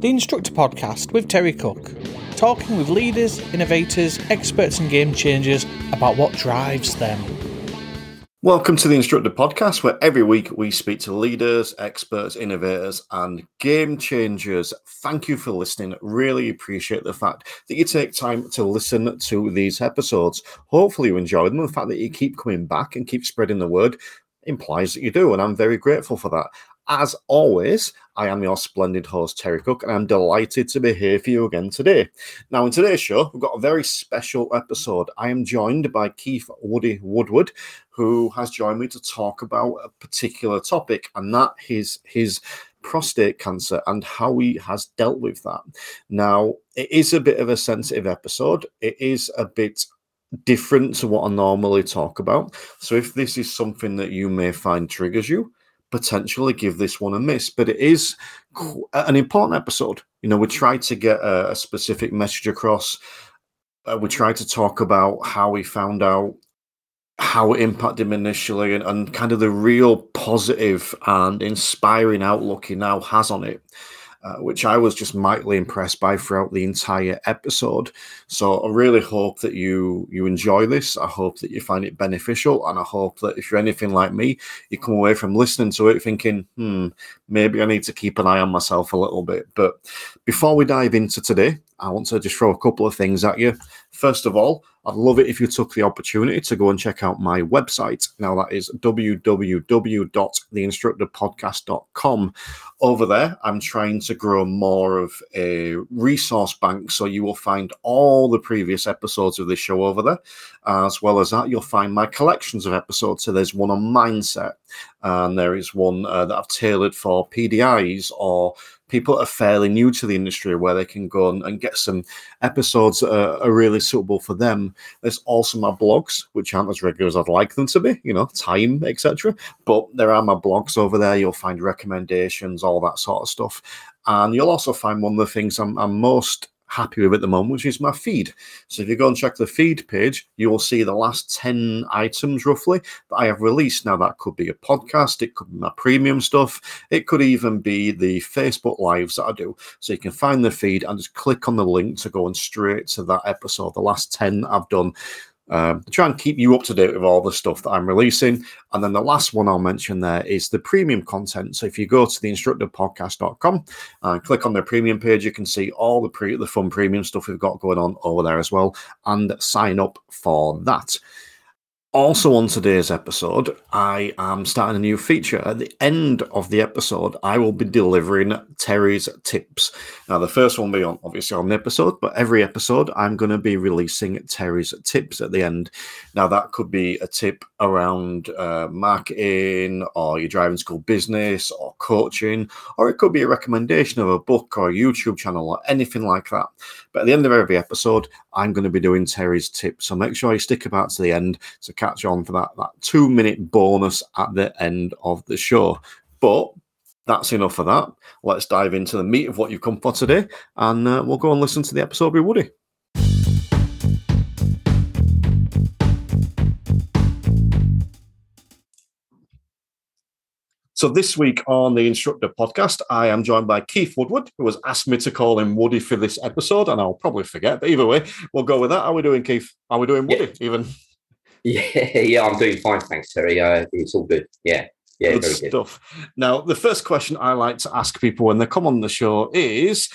the Instructor Podcast with Terry Cook, talking with leaders, innovators, experts, and game changers about what drives them. Welcome to the Instructor Podcast, where every week we speak to leaders, experts, innovators, and game changers. Thank you for listening. Really appreciate the fact that you take time to listen to these episodes. Hopefully, you enjoy them. The fact that you keep coming back and keep spreading the word implies that you do, and I'm very grateful for that. As always, I am your splendid host, Terry Cook, and I'm delighted to be here for you again today. Now, in today's show, we've got a very special episode. I am joined by Keith Woody Woodward, who has joined me to talk about a particular topic, and that is his prostate cancer and how he has dealt with that. Now, it is a bit of a sensitive episode. It is a bit different to what I normally talk about. So if this is something that you may find triggers you, potentially give this one a miss. But it is an important episode. You know, we tried to get a, a specific message across. Uh, we tried to talk about how we found out how it impacted him initially and, and kind of the real positive and inspiring outlook he now has on it. Uh, which I was just mightily impressed by throughout the entire episode. So I really hope that you you enjoy this. I hope that you find it beneficial, and I hope that if you're anything like me, you come away from listening to it thinking, "Hmm, maybe I need to keep an eye on myself a little bit." But before we dive into today, I want to just throw a couple of things at you. First of all, I'd love it if you took the opportunity to go and check out my website. Now, that is www.theinstructorpodcast.com. Over there, I'm trying to grow more of a resource bank. So you will find all the previous episodes of this show over there. As well as that, you'll find my collections of episodes. So there's one on mindset, and there is one uh, that I've tailored for PDIs or people that are fairly new to the industry where they can go and, and get some episodes that are, are, really suitable for them. There's also my blogs, which aren't as regular as I'd like them to be, you know, time, etc. But there are my blogs over there. You'll find recommendations, all that sort of stuff. And you'll also find one of the things I'm, I'm most happy with at the moment, which is my feed. So if you go and check the feed page, you will see the last 10 items roughly that I have released. Now, that could be a podcast, it could be my premium stuff, it could even be the Facebook lives that I do. So you can find the feed and just click on the link to go and straight to that episode. The last 10 I've done um, try and keep you up to date with all the stuff that I'm releasing. And then the last one I'll mention there is the premium content. So if you go to the instructorpodcast.com and click on the premium page, you can see all the pre- the fun premium stuff we've got going on over there as well and sign up for that. Also, on today's episode, I am starting a new feature. At the end of the episode, I will be delivering Terry's tips. Now, the first one will be on obviously on the episode, but every episode, I'm going to be releasing Terry's tips at the end. Now, that could be a tip around uh, marketing, or your driving school business, or coaching, or it could be a recommendation of a book or a YouTube channel, or anything like that. But at the end of every episode, I'm going to be doing Terry's tips. So make sure you stick about to the end to catch on for that, that two minute bonus at the end of the show. But that's enough for that. Let's dive into the meat of what you've come for today, and uh, we'll go and listen to the episode with Woody. So this week on the Instructor podcast, I am joined by Keith Woodward, who has asked me to call him Woody for this episode, and I'll probably forget. But either way, we'll go with that. How are we doing, Keith? How are we doing, Woody? Yeah. Even? Yeah, yeah, I'm doing fine, thanks, Terry. Uh, it's all good. Yeah, yeah, good very stuff. Good. Now, the first question I like to ask people when they come on the show is,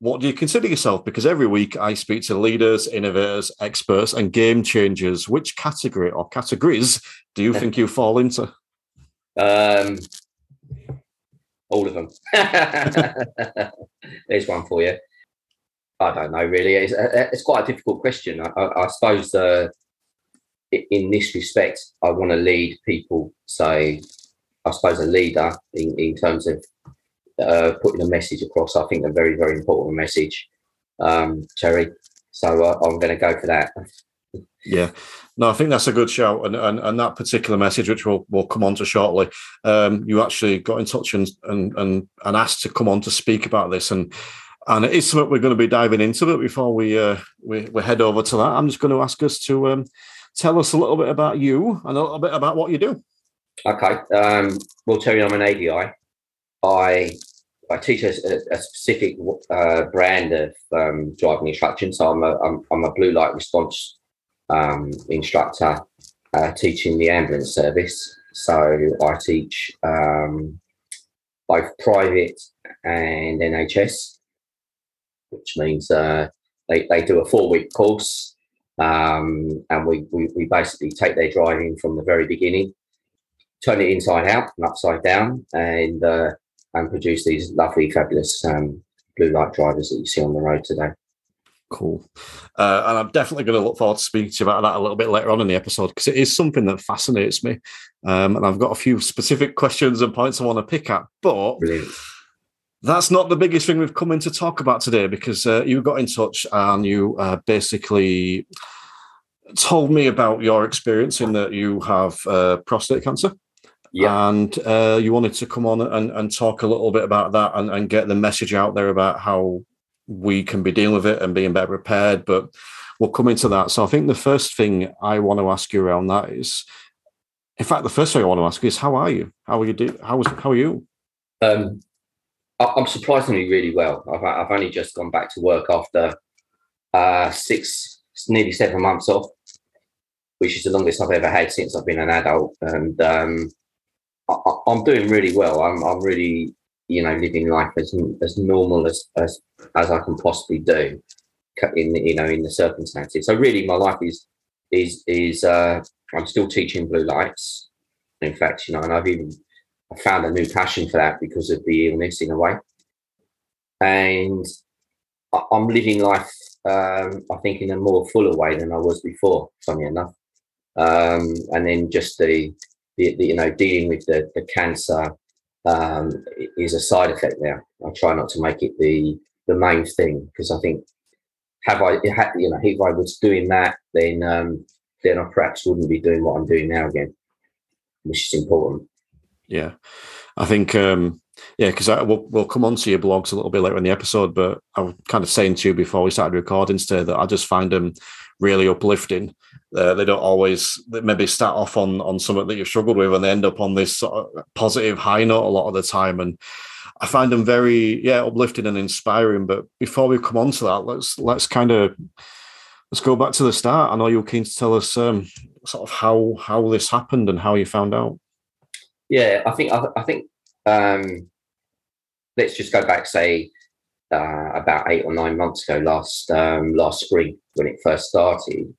what do you consider yourself? Because every week I speak to leaders, innovators, experts, and game changers. Which category or categories do you think you fall into? Um, all of them. There's one for you. I don't know really. It's, uh, it's quite a difficult question. I, I, I suppose uh, in this respect, I want to lead people. Say, I suppose a leader in, in terms of uh, putting a message across. I think a very very important message, um, Terry. So uh, I'm going to go for that. Yeah, no, I think that's a good shout, and and, and that particular message, which we'll we'll come on to shortly. Um, you actually got in touch and and and and asked to come on to speak about this, and and it is something we're going to be diving into. But before we uh, we, we head over to that, I'm just going to ask us to um, tell us a little bit about you and a little bit about what you do. Okay. Um, well, Terry, I'm an ADI. I I teach a, a specific uh, brand of um, driving instruction. So I'm a, I'm, I'm a blue light response um, instructor uh, teaching the ambulance service. So I teach um, both private and NHS, which means uh, they, they do a four week course. Um, and we, we, we basically take their driving from the very beginning, turn it inside out and upside down, and uh, and produce these lovely, fabulous um, blue light drivers that you see on the road today. Cool. Uh, and I'm definitely going to look forward to speaking to you about that a little bit later on in the episode because it is something that fascinates me. Um, and I've got a few specific questions and points I want to pick at. But Brilliant. That's not the biggest thing we've come in to talk about today because uh, you got in touch and you uh, basically told me about your experience in that you have uh, prostate cancer. Yeah. And uh, you wanted to come on and, and talk a little bit about that and, and get the message out there about how we can be dealing with it and being better prepared. But we'll come into that. So I think the first thing I want to ask you around that is, in fact, the first thing I want to ask you is, how are you? How are you? Do, how is how are you? Um, I'm surprisingly really well. I've, I've only just gone back to work after uh, six, nearly seven months off, which is the longest I've ever had since I've been an adult. And um, I, I'm doing really well. I'm, I'm really, you know, living life as as normal as as, as I can possibly do in the, you know in the circumstances. So really, my life is is is uh, I'm still teaching blue lights. In fact, you know, and I've even I found a new passion for that because of the illness in a way. And I'm living life, um, I think, in a more fuller way than I was before, funny enough. Um, and then just the, the, the, you know, dealing with the, the cancer um, is a side effect there. I try not to make it the, the main thing because I think have I, you know, if I was doing that, then um, then I perhaps wouldn't be doing what I'm doing now again, which is important. Yeah, I think um, yeah, because we'll we'll come on to your blogs a little bit later in the episode, but I was kind of saying to you before we started recording today that I just find them really uplifting. Uh, they don't always they maybe start off on on something that you've struggled with, and they end up on this sort of positive high note a lot of the time, and I find them very yeah uplifting and inspiring. But before we come on to that, let's let's kind of let's go back to the start. I know you were keen to tell us um, sort of how how this happened and how you found out. Yeah, I think I, I think um, let's just go back, say uh, about eight or nine months ago, last um, last spring when it first started.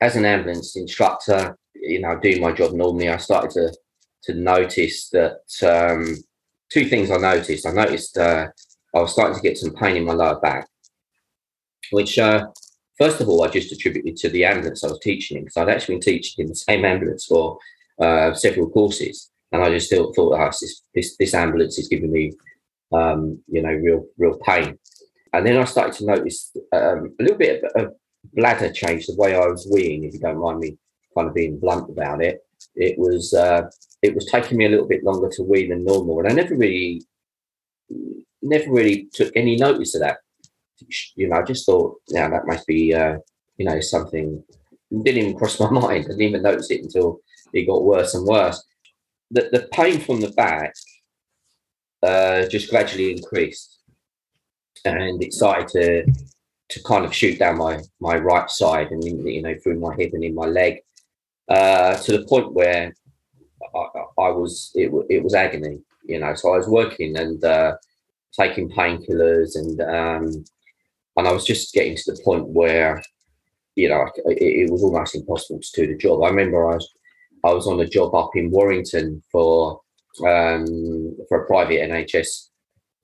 As an ambulance instructor, you know, doing my job normally, I started to to notice that um, two things. I noticed. I noticed uh, I was starting to get some pain in my lower back, which uh, first of all I just attributed to the ambulance I was teaching in because I'd actually been teaching in the same ambulance for uh, several courses and I just still thought, oh, this this this ambulance is giving me, um, you know, real real pain. And then I started to notice um, a little bit of, of bladder change, the way I was weeing, if you don't mind me kind of being blunt about it. It was uh, it was taking me a little bit longer to wee than normal, and I never really never really took any notice of that. You know, I just thought, yeah, that must be uh, you know something. Didn't even cross my mind. I didn't even notice it until it got worse and worse the, the pain from the back uh, just gradually increased. And it started to to kind of shoot down my my right side and you know through my hip and in my leg uh, to the point where I, I was it, it was agony you know. So I was working and uh, taking painkillers and um, and I was just getting to the point where you know it, it was almost impossible to do the job. I remember I was I was on a job up in Warrington for um, for a private NHS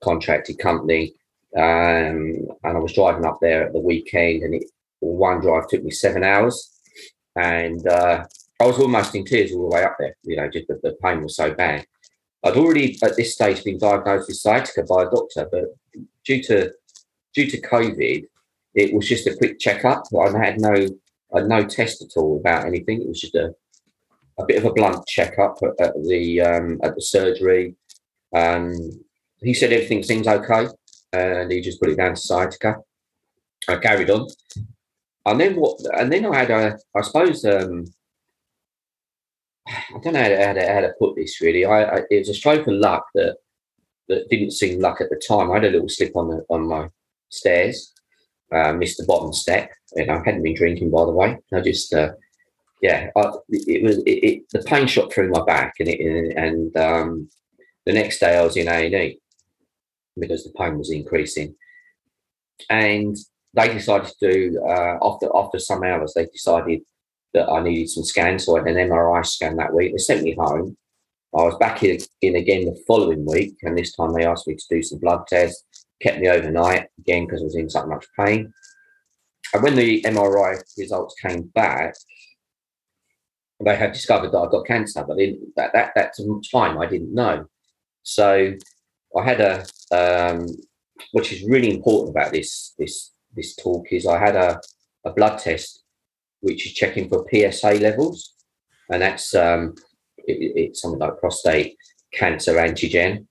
contracted company, um, and I was driving up there at the weekend, and it, one drive took me seven hours, and uh, I was almost in tears all the way up there. You know, just the, the pain was so bad. I'd already at this stage been diagnosed with sciatica by a doctor, but due to due to COVID, it was just a quick checkup. I had no I had no test at all about anything. It was just a a bit of a blunt checkup at, at the um, at the surgery. Um, he said everything seems okay, and he just put it down to sciatica. I carried on, and then what? And then I had a, I suppose, um, I don't know how to, how to, how to put this really. I, I it was a stroke of luck that that didn't seem luck at the time. I had a little slip on the on my stairs, uh, missed the bottom step, and I hadn't been drinking by the way. I just uh, yeah, I, it was it, it, the pain shot through my back, and it and um, the next day I was in A and E because the pain was increasing, and they decided to do uh, after after some hours they decided that I needed some scans, so I had an MRI scan that week. They sent me home. I was back in, in again the following week, and this time they asked me to do some blood tests, kept me overnight again because I was in so much pain. And when the MRI results came back, they had discovered that I got cancer, but in that that that time I didn't know. So I had a, um, which is really important about this this this talk is I had a, a blood test which is checking for PSA levels, and that's um, it, it's something like prostate cancer antigen,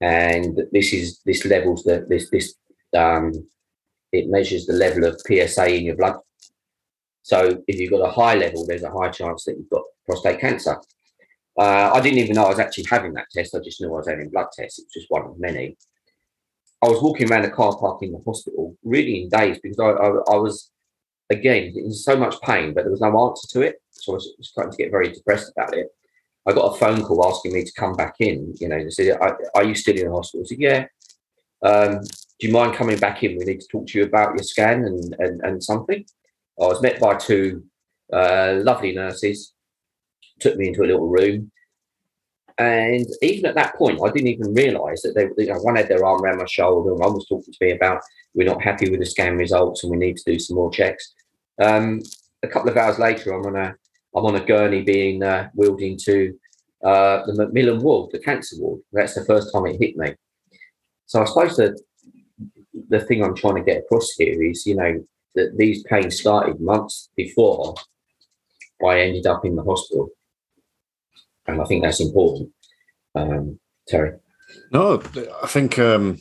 and this is this levels that this this um, it measures the level of PSA in your blood. So if you've got a high level, there's a high chance that you've got prostate cancer. Uh, I didn't even know I was actually having that test. I just knew I was having blood tests. It was just one of many. I was walking around the car park in the hospital, really in daze because I, I, I was again in so much pain, but there was no answer to it. So I was starting to get very depressed about it. I got a phone call asking me to come back in. You know, they said, "Are you still in the hospital?" I said, "Yeah." Um, do you mind coming back in? We need to talk to you about your scan and and, and something. I was met by two uh, lovely nurses. Took me into a little room, and even at that point, I didn't even realise that they, you know, one had their arm around my shoulder, and one was talking to me about we're not happy with the scan results and we need to do some more checks. Um, a couple of hours later, I'm on a I'm on a gurney being uh, wheeled into uh, the Macmillan ward, the cancer ward. That's the first time it hit me. So I suppose the the thing I'm trying to get across here is, you know, that these pains started months before I ended up in the hospital, and I think that's important. Um, Terry. No, I think um,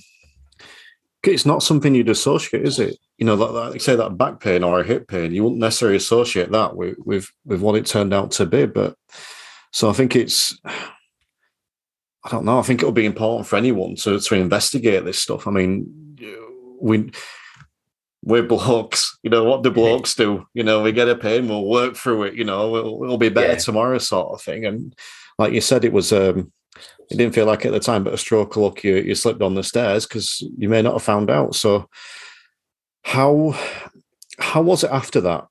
it's not something you'd associate, is it? You know, that, that, say that back pain or a hip pain, you wouldn't necessarily associate that with, with with what it turned out to be. But so I think it's, I don't know. I think it'll be important for anyone to to investigate this stuff. I mean, we we're blokes. You know what do blokes do. You know, we get a pain, we'll work through it. You know, it'll, it'll be better yeah. tomorrow, sort of thing. And like you said, it was um, it didn't feel like at the time, but a stroke of luck, you, you slipped on the stairs because you may not have found out. So, how how was it after that?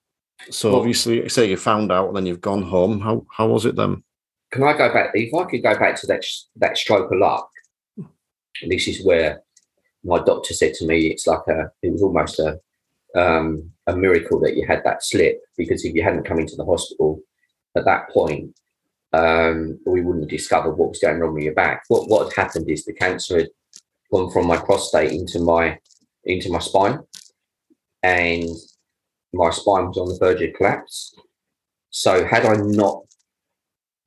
So well, obviously, say you found out and then you've gone home. How how was it then? Can I go back? If I could go back to that that stroke of luck, this is where my doctor said to me, it's like a it was almost a um, a miracle that you had that slip because if you hadn't come into the hospital at that point, um, we wouldn't have discovered what was going wrong with your back. What what had happened is the cancer had gone from my prostate into my into my spine, and my spine was on the verge of collapse. So had I not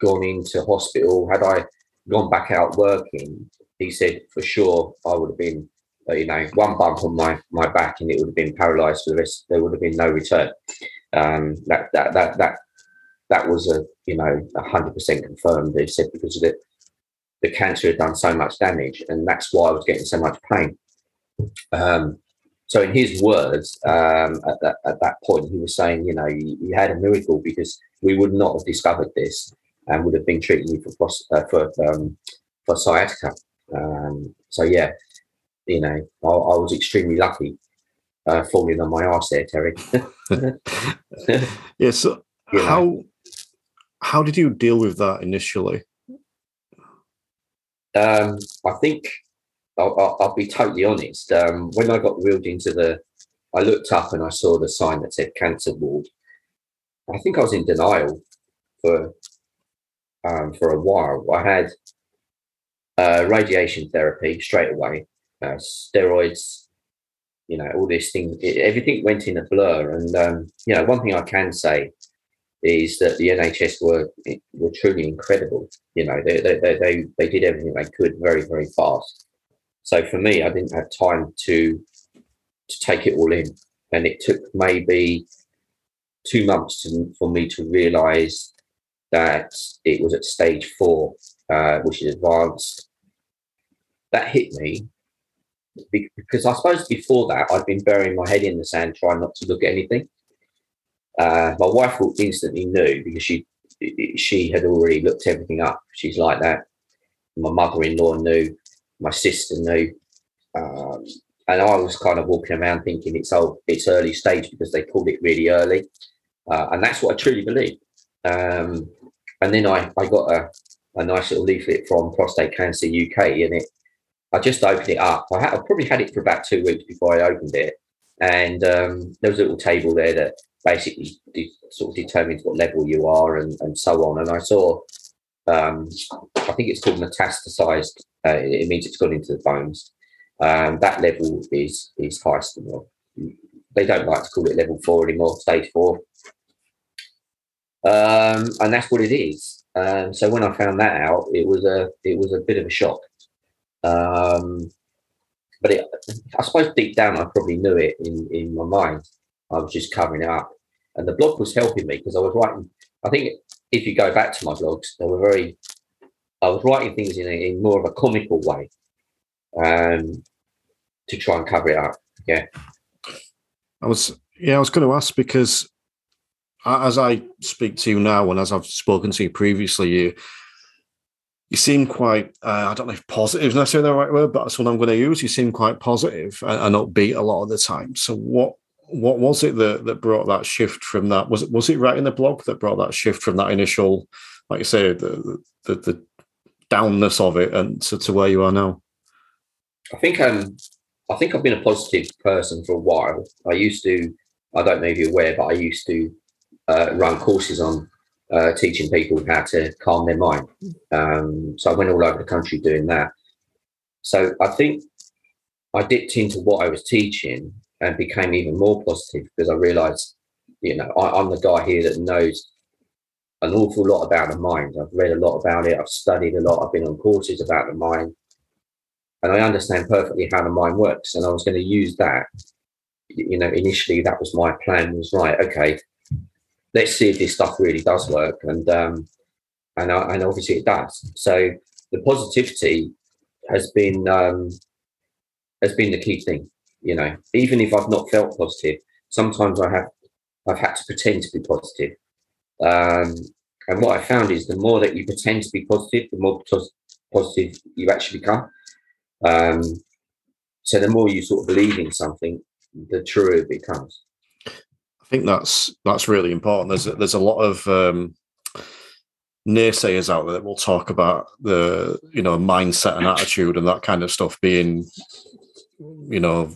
gone into hospital, had I gone back out working, he said for sure I would have been, you know, one bump on my my back and it would have been paralysed for the rest. There would have been no return. Um, that that that that that was a you know hundred percent confirmed. They said because of it, the cancer had done so much damage, and that's why I was getting so much pain. Um, so in his words, um, at, that, at that point, he was saying, you know, you, you, had a miracle because we would not have discovered this and would have been treating you for uh, for um, for sciatica. Um, so yeah, you know, I, I was extremely lucky uh, falling on my arse there, Terry. yeah. So you know. how how did you deal with that initially? Um, I think I'll, I'll, I'll, be totally honest. Um, when I got wheeled into the, I looked up and I saw the sign that said cancer ward. I think I was in denial for um, for a while. I had uh, radiation therapy straight away, uh, steroids, you know, all these things. It, everything went in a blur. And um, you know, one thing I can say is that the NHS were were truly incredible. You know, they they they they did everything they could very very fast. So for me, I didn't have time to to take it all in, and it took maybe two months to, for me to realise that it was at stage four, uh, which is advanced. that hit me because I suppose before that I'd been burying my head in the sand, trying not to look at anything. Uh, my wife instantly knew because she she had already looked everything up. She's like that. My mother-in-law knew. My sister knew. Um, and I was kind of walking around thinking it's old, it's early stage because they called it really early, uh, and that's what I truly believe. Um, and then I, I got a, a nice little leaflet from Prostate Cancer UK, and it I just opened it up. I, had, I probably had it for about two weeks before I opened it, and um, there was a little table there that basically de- sort of determines what level you are and, and so on. And I saw, um, I think it's called metastasized. Uh, it means it's gone into the bones. Um, that level is is highest. They don't like to call it level four anymore, stage four. Um, and that's what it is. Um, so when I found that out, it was a it was a bit of a shock. Um, but it, I suppose deep down, I probably knew it in, in my mind. I was just covering it up. And the blog was helping me because I was writing, I think if you go back to my blogs, they were very, I was writing things in, a, in more of a comical way um, to try and cover it up. Yeah. I was, yeah, I was going to ask because as I speak to you now, and as I've spoken to you previously, you you seem quite uh, I don't know if positive is necessarily the right word, but that's what I'm going to use. You seem quite positive and, and upbeat a lot of the time. So what what was it that that brought that shift from that? Was it was it writing the blog that brought that shift from that initial, like you say, the the, the downness of it and to, to where you are now? I think I think I've been a positive person for a while. I used to I don't know if you're aware, but I used to uh, run courses on uh, teaching people how to calm their mind. Um, so I went all over the country doing that. So I think I dipped into what I was teaching and became even more positive because I realized, you know, I, I'm the guy here that knows an awful lot about the mind. I've read a lot about it. I've studied a lot. I've been on courses about the mind. And I understand perfectly how the mind works. And I was going to use that. You know, initially that was my plan was right, okay, let's see if this stuff really does work. And um, and uh, and obviously it does. So the positivity has been um, has been the key thing. You know, even if I've not felt positive, sometimes I have I've had to pretend to be positive. Um, and what I found is the more that you pretend to be positive, the more positive you actually become. Um, so the more you sort of believe in something, the truer it becomes think that's that's really important. There's there's a lot of um, naysayers out there that will talk about the you know mindset and attitude and that kind of stuff being you know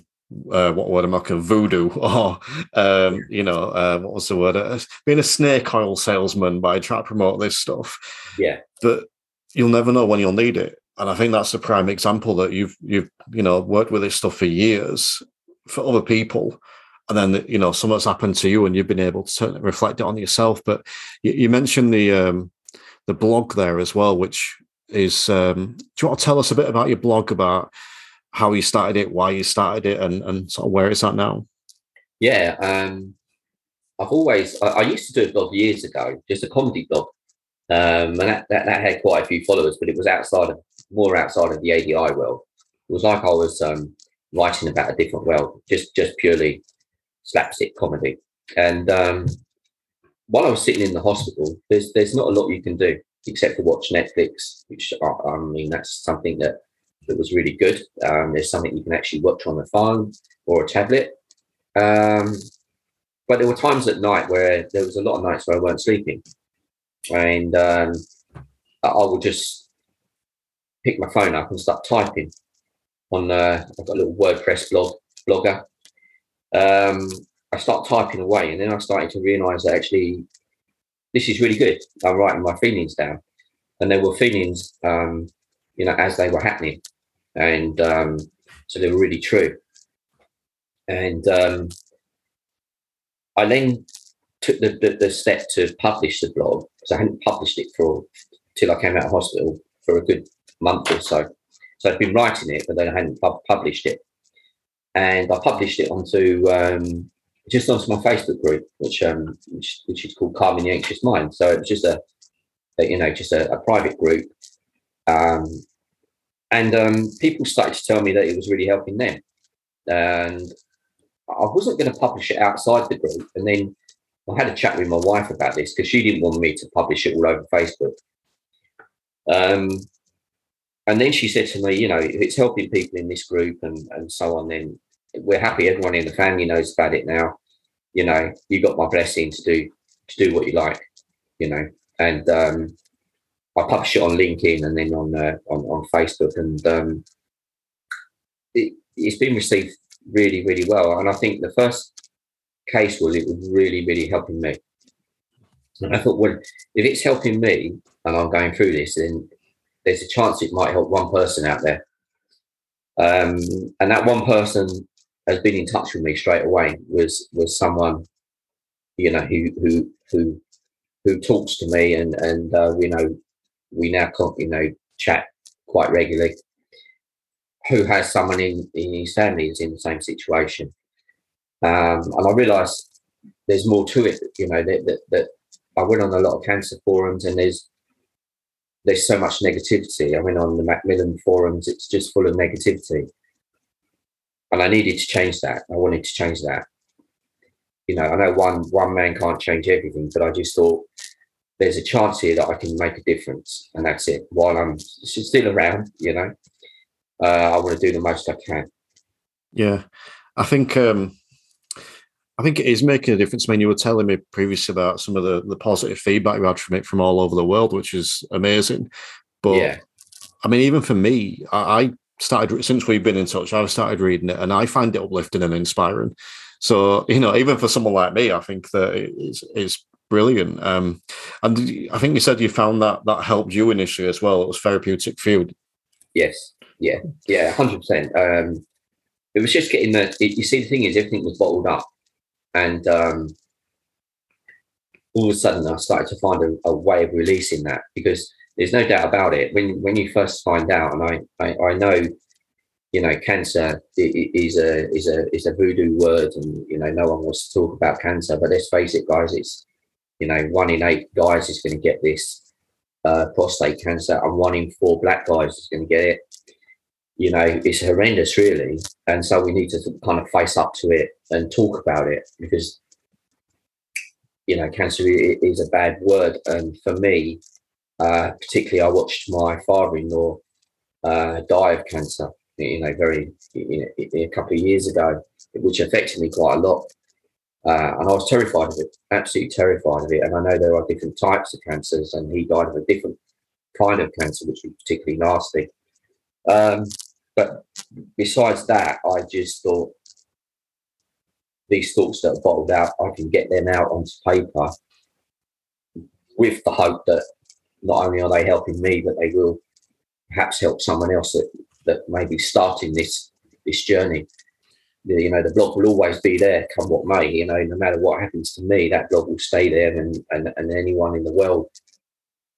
uh, what word am I looking voodoo or um, you know uh, what was the word uh, being a snake oil salesman by trying to promote this stuff. Yeah, but you'll never know when you'll need it. And I think that's a prime example that you've you've you know worked with this stuff for years for other people and then you know something's happened to you and you've been able to reflect it on yourself. But you, you mentioned the um, the blog there as well which is um, do you want to tell us a bit about your blog about how you started it why you started it and, and sort of where it's at now? Yeah um, i've always I, I, used to do a blog years ago just a comedy blog. Um, and that, that, that, had quite a few followers but it was outside of more outside of the adi world. It was like i was um, writing about a different world just just purely slapstick comedy. And um, while I was sitting in the hospital, there's there's not a lot you can do except for watch Netflix, which I, I mean that's something that that was really good. Um, there's something you can actually watch on a phone or a tablet. Um, but there were times at night where there was a lot of nights where I weren't sleeping, and um, I would just pick my phone up and start typing on. Uh, I've got a little WordPress blog blogger, um, I start typing away, and then I started to realise that actually this is really good. I'm writing my feelings down, and there were feelings, um, you know, as they were happening, and um, so they were really true. And um, I then took the, the, the, step to publish the blog because I hadn't published it for till I came out of hospital for a good month or so. So I'd been writing it, but then I hadn't published it and I published it onto um, just onto my Facebook group, which um, which, which is called Calming the Anxious Mind. So it was just a, a you know just a, a private group, um, and um, people started to tell me that it was really helping them. And I wasn't going to publish it outside the group. And then I had a chat with my wife about this because she didn't want me to publish it all over Facebook. Um, and then she said to me, you know, if it's helping people in this group and, and so on, then we're happy. Everyone in the family knows about it now. You know, you got my blessing to do to do what you like. You know, and um, I publish it on LinkedIn and then on uh, on, on Facebook, and um, it, it's been received really, really well. And I think the first case was it was really, really helping me. And I thought, well, if it's helping me and I'm going through this, then there's a chance it might help one person out there. Um, and that one person has been in touch with me straight away. Was was someone, you know, who who who who talks to me and and uh, we know we now you know chat quite regularly. Who has someone in in his family is in the same situation, um, and I realised there's more to it. You know that, that that I went on a lot of cancer forums and there's there's so much negativity. I went on the Macmillan forums; it's just full of negativity, and I needed to change that. I wanted to change that. You know, I know one one man can't change everything, but I just thought there's a chance here that I can make a difference, and that's it. While I'm still around, you know, uh, I want to do the most I can. Yeah, I think um, I think it is making a difference. I mean, you were telling me previously about some of the, the positive feedback you had from it from all over the world, which is amazing. But yeah. I mean, even for me, I, I started since we've been in touch. I've started reading it, and I find it uplifting and inspiring. So you know, even for someone like me, I think that it's, it's brilliant. Um, and I think you said you found that that helped you initially as well. It was therapeutic you. Yes. Yeah. Yeah. Hundred percent. Um, it was just getting the. It, you see, the thing is, everything was bottled up and um, all of a sudden I started to find a, a, way of releasing that because there's no doubt about it. When when you first find out, and I I, I know, you know, cancer is a is a is a voodoo word, and you know, no one wants to talk about cancer. But let's face it, guys, it's you know, one in eight guys is going to get this uh, prostate cancer, and one in four black guys is going to get it you know, it's horrendous, really. And so we need to kind of face up to it and talk about it because, you know, cancer is a bad word. And for me, uh, particularly, I watched my father-in-law uh, die of cancer. You know, very you know, a couple of years ago, which affected me quite a lot. Uh, and I was terrified of it, absolutely terrified of it. And I know there are different types of cancers, and he died of a different kind of cancer, which was particularly nasty. Um, but besides that, I just thought these thoughts that are bottled out, I can get them out onto paper with the hope that not only are they helping me, but they will perhaps help someone else that, that may be starting this this journey. You know, the blog will always be there, come what may. You know, no matter what happens to me, that blog will stay there, and and, and anyone in the world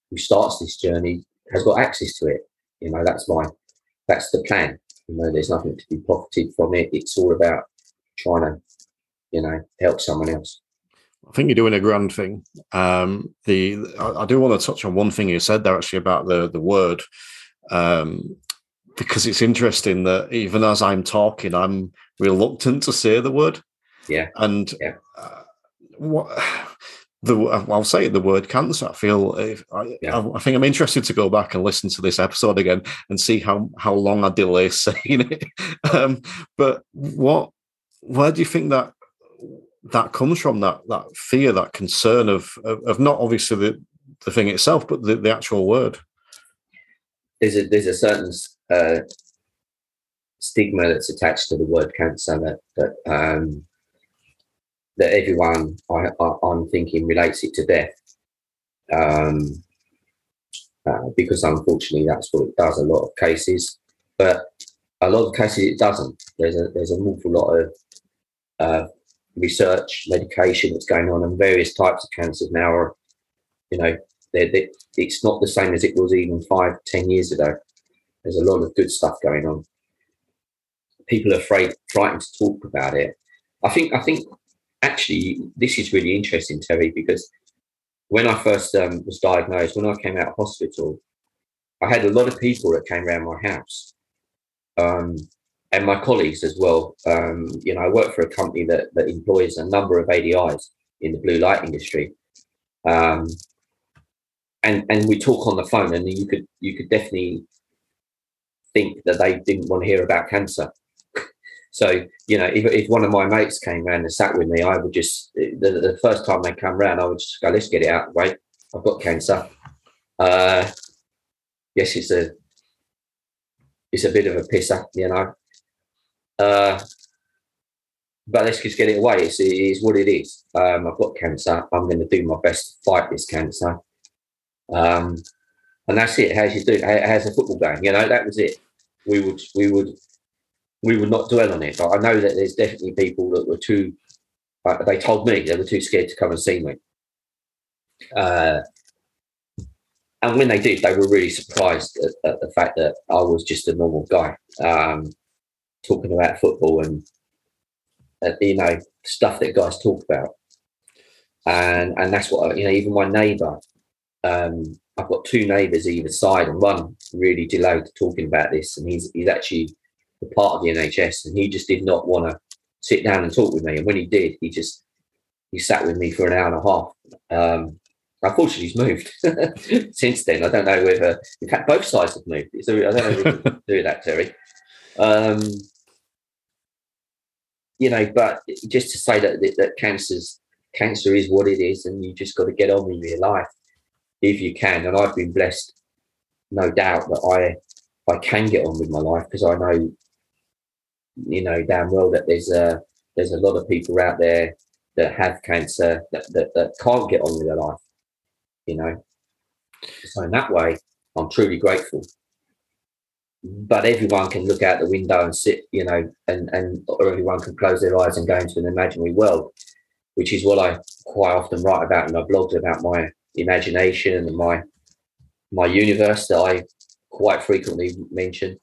who starts this journey has got access to it. You know, that's my that's the plan. You know, there's nothing to be profited from it. It's all about trying to, you know, help someone else. I think you're doing a grand thing. Um, the I, I, do want to touch on one thing you said there actually about the the word, um, because it's interesting that even as I'm talking, I'm reluctant to say the word. Yeah. And yeah. Uh, what the I'll say the word cancer. I feel I, yeah. I, I, think I'm interested to go back and listen to this episode again and see how how long I delay saying it. Um, but what where do you think that that comes from? That that fear, that concern of of, of not obviously the the thing itself, but the, the actual word. There's a there's a certain uh, stigma that's attached to the word cancer that that um, that everyone I, am thinking relates it to death. Um, uh, because unfortunately that's what it does a lot of cases, but a lot of cases it doesn't. There's a there's an awful lot of uh, research, medication that's going on, and various types of cancers now are, you know, they're, they're, it's not the same as it was even five, ten years ago. There's a lot of good stuff going on. People are afraid, frightened to talk about it. I think I think actually, this is really interesting, Terry, because when I first um, was diagnosed, when I came out of hospital, I had a lot of people that came around my house, um, and my colleagues as well. Um, you know, I work for a company that that employs a number of ADIs in the blue light industry, um, and and we talk on the phone, and you could you could definitely think that they didn't want to hear about cancer. So, you know, if, if one of my mates came around and sat with me, I would just, the, the first time they come round, I would just go, let's get it out of the way. I've got cancer. Uh, yes, it's a, it's a bit of a pisser, you know. Uh, but let's just get it away. It's, it is what it is. Um, I've got cancer. I'm going to do my best to fight this cancer. Um, and that's it. How's you do? How's a football game? You know, that was it. We would, we would we would not dwell on it. But I know that there's definitely people that were too. Uh, they told me they were too scared to come and see me. Uh, and when they did, they were really surprised at, at, the fact that I was just a normal guy um, talking about football and uh, you know stuff that guys talk about. And and that's what you know. Even my neighbour, um, I've got two neighbours either side, and one really delayed talking about this, and he's he's actually a part of the NHS, and he just did not want to sit down and talk with me. And when he did, he just he sat with me for an hour and a half. Um, unfortunately, he's moved since then. I don't know whether, in fact, both sides have moved. So I don't know if we can do that, Terry. Um, you know, but just to say that that cancer's cancer is what it is, and you just got to get on with your life if you can. And I've been blessed, no doubt, that I I can get on with my life because I know you know damn well that there's a there's a lot of people out there that have cancer that, that, that can't get on with their life you know so in that way i'm truly grateful but everyone can look out the window and sit you know and and or everyone can close their eyes and go into an imaginary world which is what i quite often write about in my blogs about my imagination and my my universe that i quite frequently mention.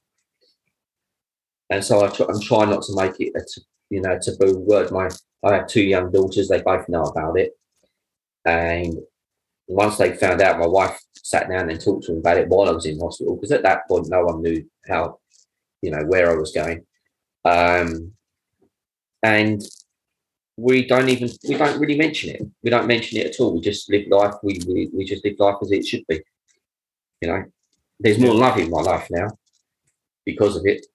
And so I am trying not to make it a t- you know taboo word. My I have two young daughters; they both know about it, and once they found out, my wife sat down and talked to them about it while I was in hospital because at that point no one knew how you know where I was going, um, and we don't even we don't really mention it. We don't mention it at all. We just live life. We we, we just live life as it should be. You know, there's more love in my life now because of it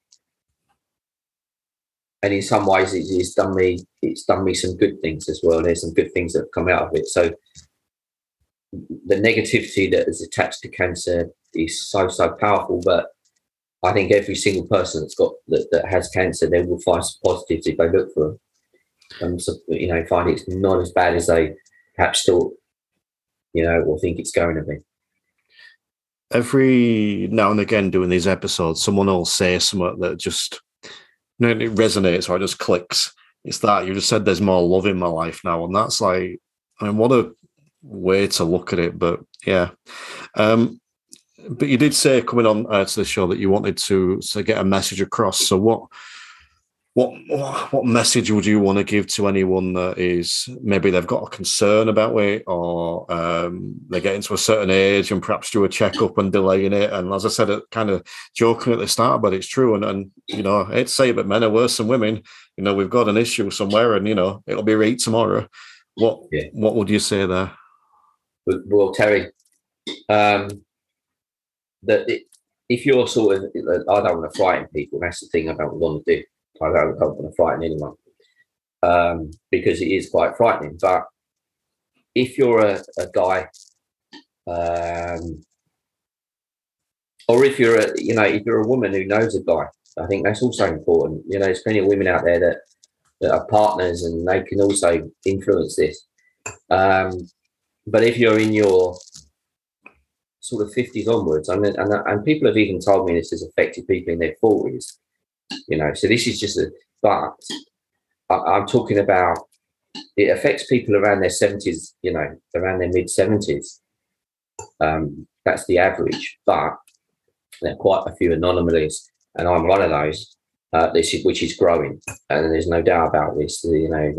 and in some ways it's, it's done me it's done me some good things as well there's some good things that have come out of it so the negativity that is attached to cancer is so so powerful but i think every single person that's got that, that has cancer they will find some positives if they look for them and so, you know find it's not as bad as they perhaps thought you know or think it's going to be every now and again doing these episodes someone will say something that just no, it resonates or it just clicks. It's that you just said there's more love in my life now, and that's like, I mean, what a way to look at it. But yeah, um, but you did say coming on uh, to the show that you wanted to to get a message across. So what what what message would you want to give to anyone that is maybe they've got a concern about it or um, they get into a certain age and perhaps do a checkup and delaying it? And as i said it kind of joking at the start but it's true. And, and you know i hate to say it but men are worse than women. You know we've got an issue somewhere and you know it'll be right tomorrow. What yeah. what would you say there? Well terry um that if you're sort of i don't want to frighten people that's the thing i don't want to do I don't, don't want to frighten anyone um, because it is quite frightening. But if you're a, a guy, um, or if you're a, you know, if you're a woman who knows a guy, I think that's also important. You know, there's plenty of women out there that, that are partners and they can also influence this. Um, but if you're in your sort of 50s onwards, mean, and, and people have even told me this has affected people in their 40s, you know. So this is just a, but I, am talking about it affects people around their 70s, you know, around their mid 70s. Um, that's the average, but there are quite a few anomalies, and I'm one of those. Uh, this is which is growing, and there's no doubt about this. You know,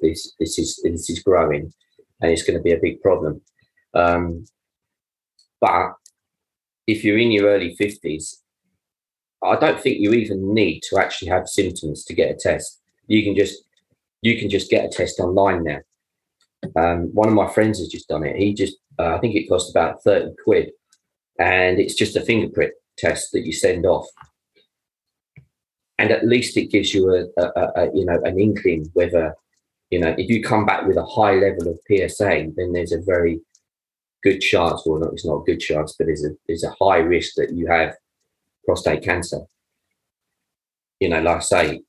this this is this is growing, and it's going to be a big problem. Um, but if you're in your early 50s, I don't think you even need to actually have symptoms to get a test. You can just you can just get a test online now. Um, one of my friends has just done it. He just uh, I think it cost about 30 quid and it's just a fingerprint test that you send off. And at least it gives you a, a, a you know an inkling whether you know if you come back with a high level of PSA, then there's a very good chance, or it's not a good chance, but there's a there's a high risk that you have prostate cancer. You know, like I say,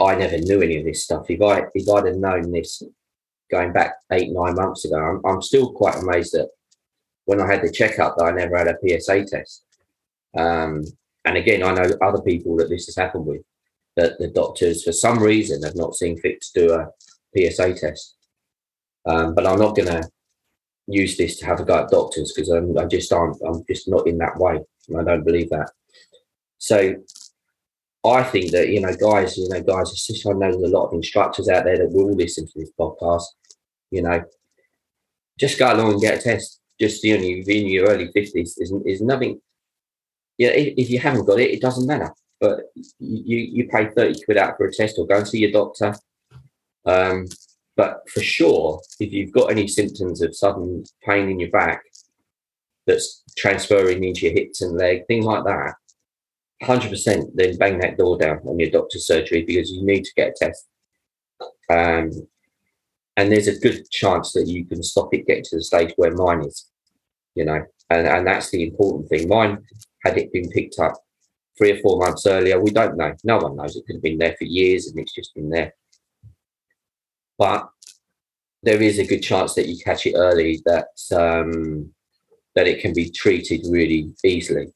I never knew any of this stuff. If I if I'd have known this going back eight nine months ago, I'm, I'm still quite amazed that when I had the checkup that I never had a PSA test. Um, and again, I know other people that this has happened with that the doctors, for some reason, have not seen fit to do a PSA test. Um, but I'm not going to use this to have a go at doctors because I just aren't. I'm just not in that way. I don't believe that. So I think that you know, guys, you know, guys, I know there's a lot of instructors out there that will listen to this podcast. You know, just go along and get a test. Just you know, in your early fifties is is nothing. Yeah, if, if you haven't got it, it doesn't matter. But you you pay thirty quid out for a test or go and see your doctor. Um, but for sure, if you've got any symptoms of sudden pain in your back that's transferring into your hips and leg, things like that, 100% then bang that door down on your doctor's surgery because you need to get a test. Um, and there's a good chance that you can stop it getting to the stage where mine is, you know, and, and that's the important thing. Mine, had it been picked up three or four months earlier, we don't know. No one knows. It could have been there for years and it's just been there but there is a good chance that you catch it early that um, that it can be treated really easily.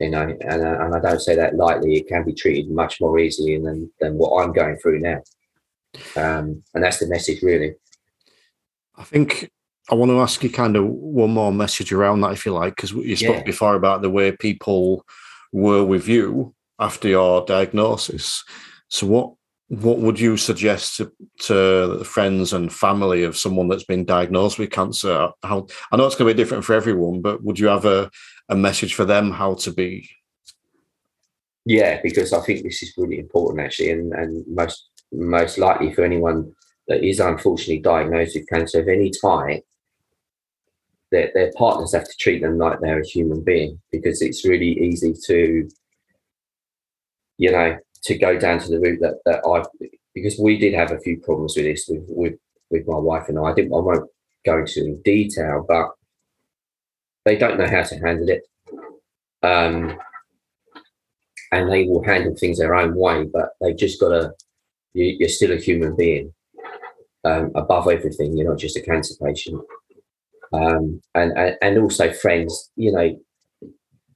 You know, and, uh, and I don't say that lightly. It can be treated much more easily than than what I'm going through now. Um, and that's the message, really. I think I want to ask you kind of one more message around that, if you like, because you spoke yeah. before about the way people were with you after your diagnosis. So, what what would you suggest to, to friends and family of someone that's been diagnosed with cancer? How I know it's going to be different for everyone, but would you have a, a message for them how to be? Yeah, because I think this is really important actually, and, and most most likely for anyone that is unfortunately diagnosed with cancer of any type, their, their partners have to treat them like they're a human being because it's really easy to, you know, to go down to the route that that I because we did have a few problems with this with with, with my wife and I. I didn't I won't go into in detail, but they don't know how to handle it. Um, and they will handle things their own way, but they've just got to. You, are still a human being um, above everything. You're not just a cancer patient. Um, and, and and also friends. You know,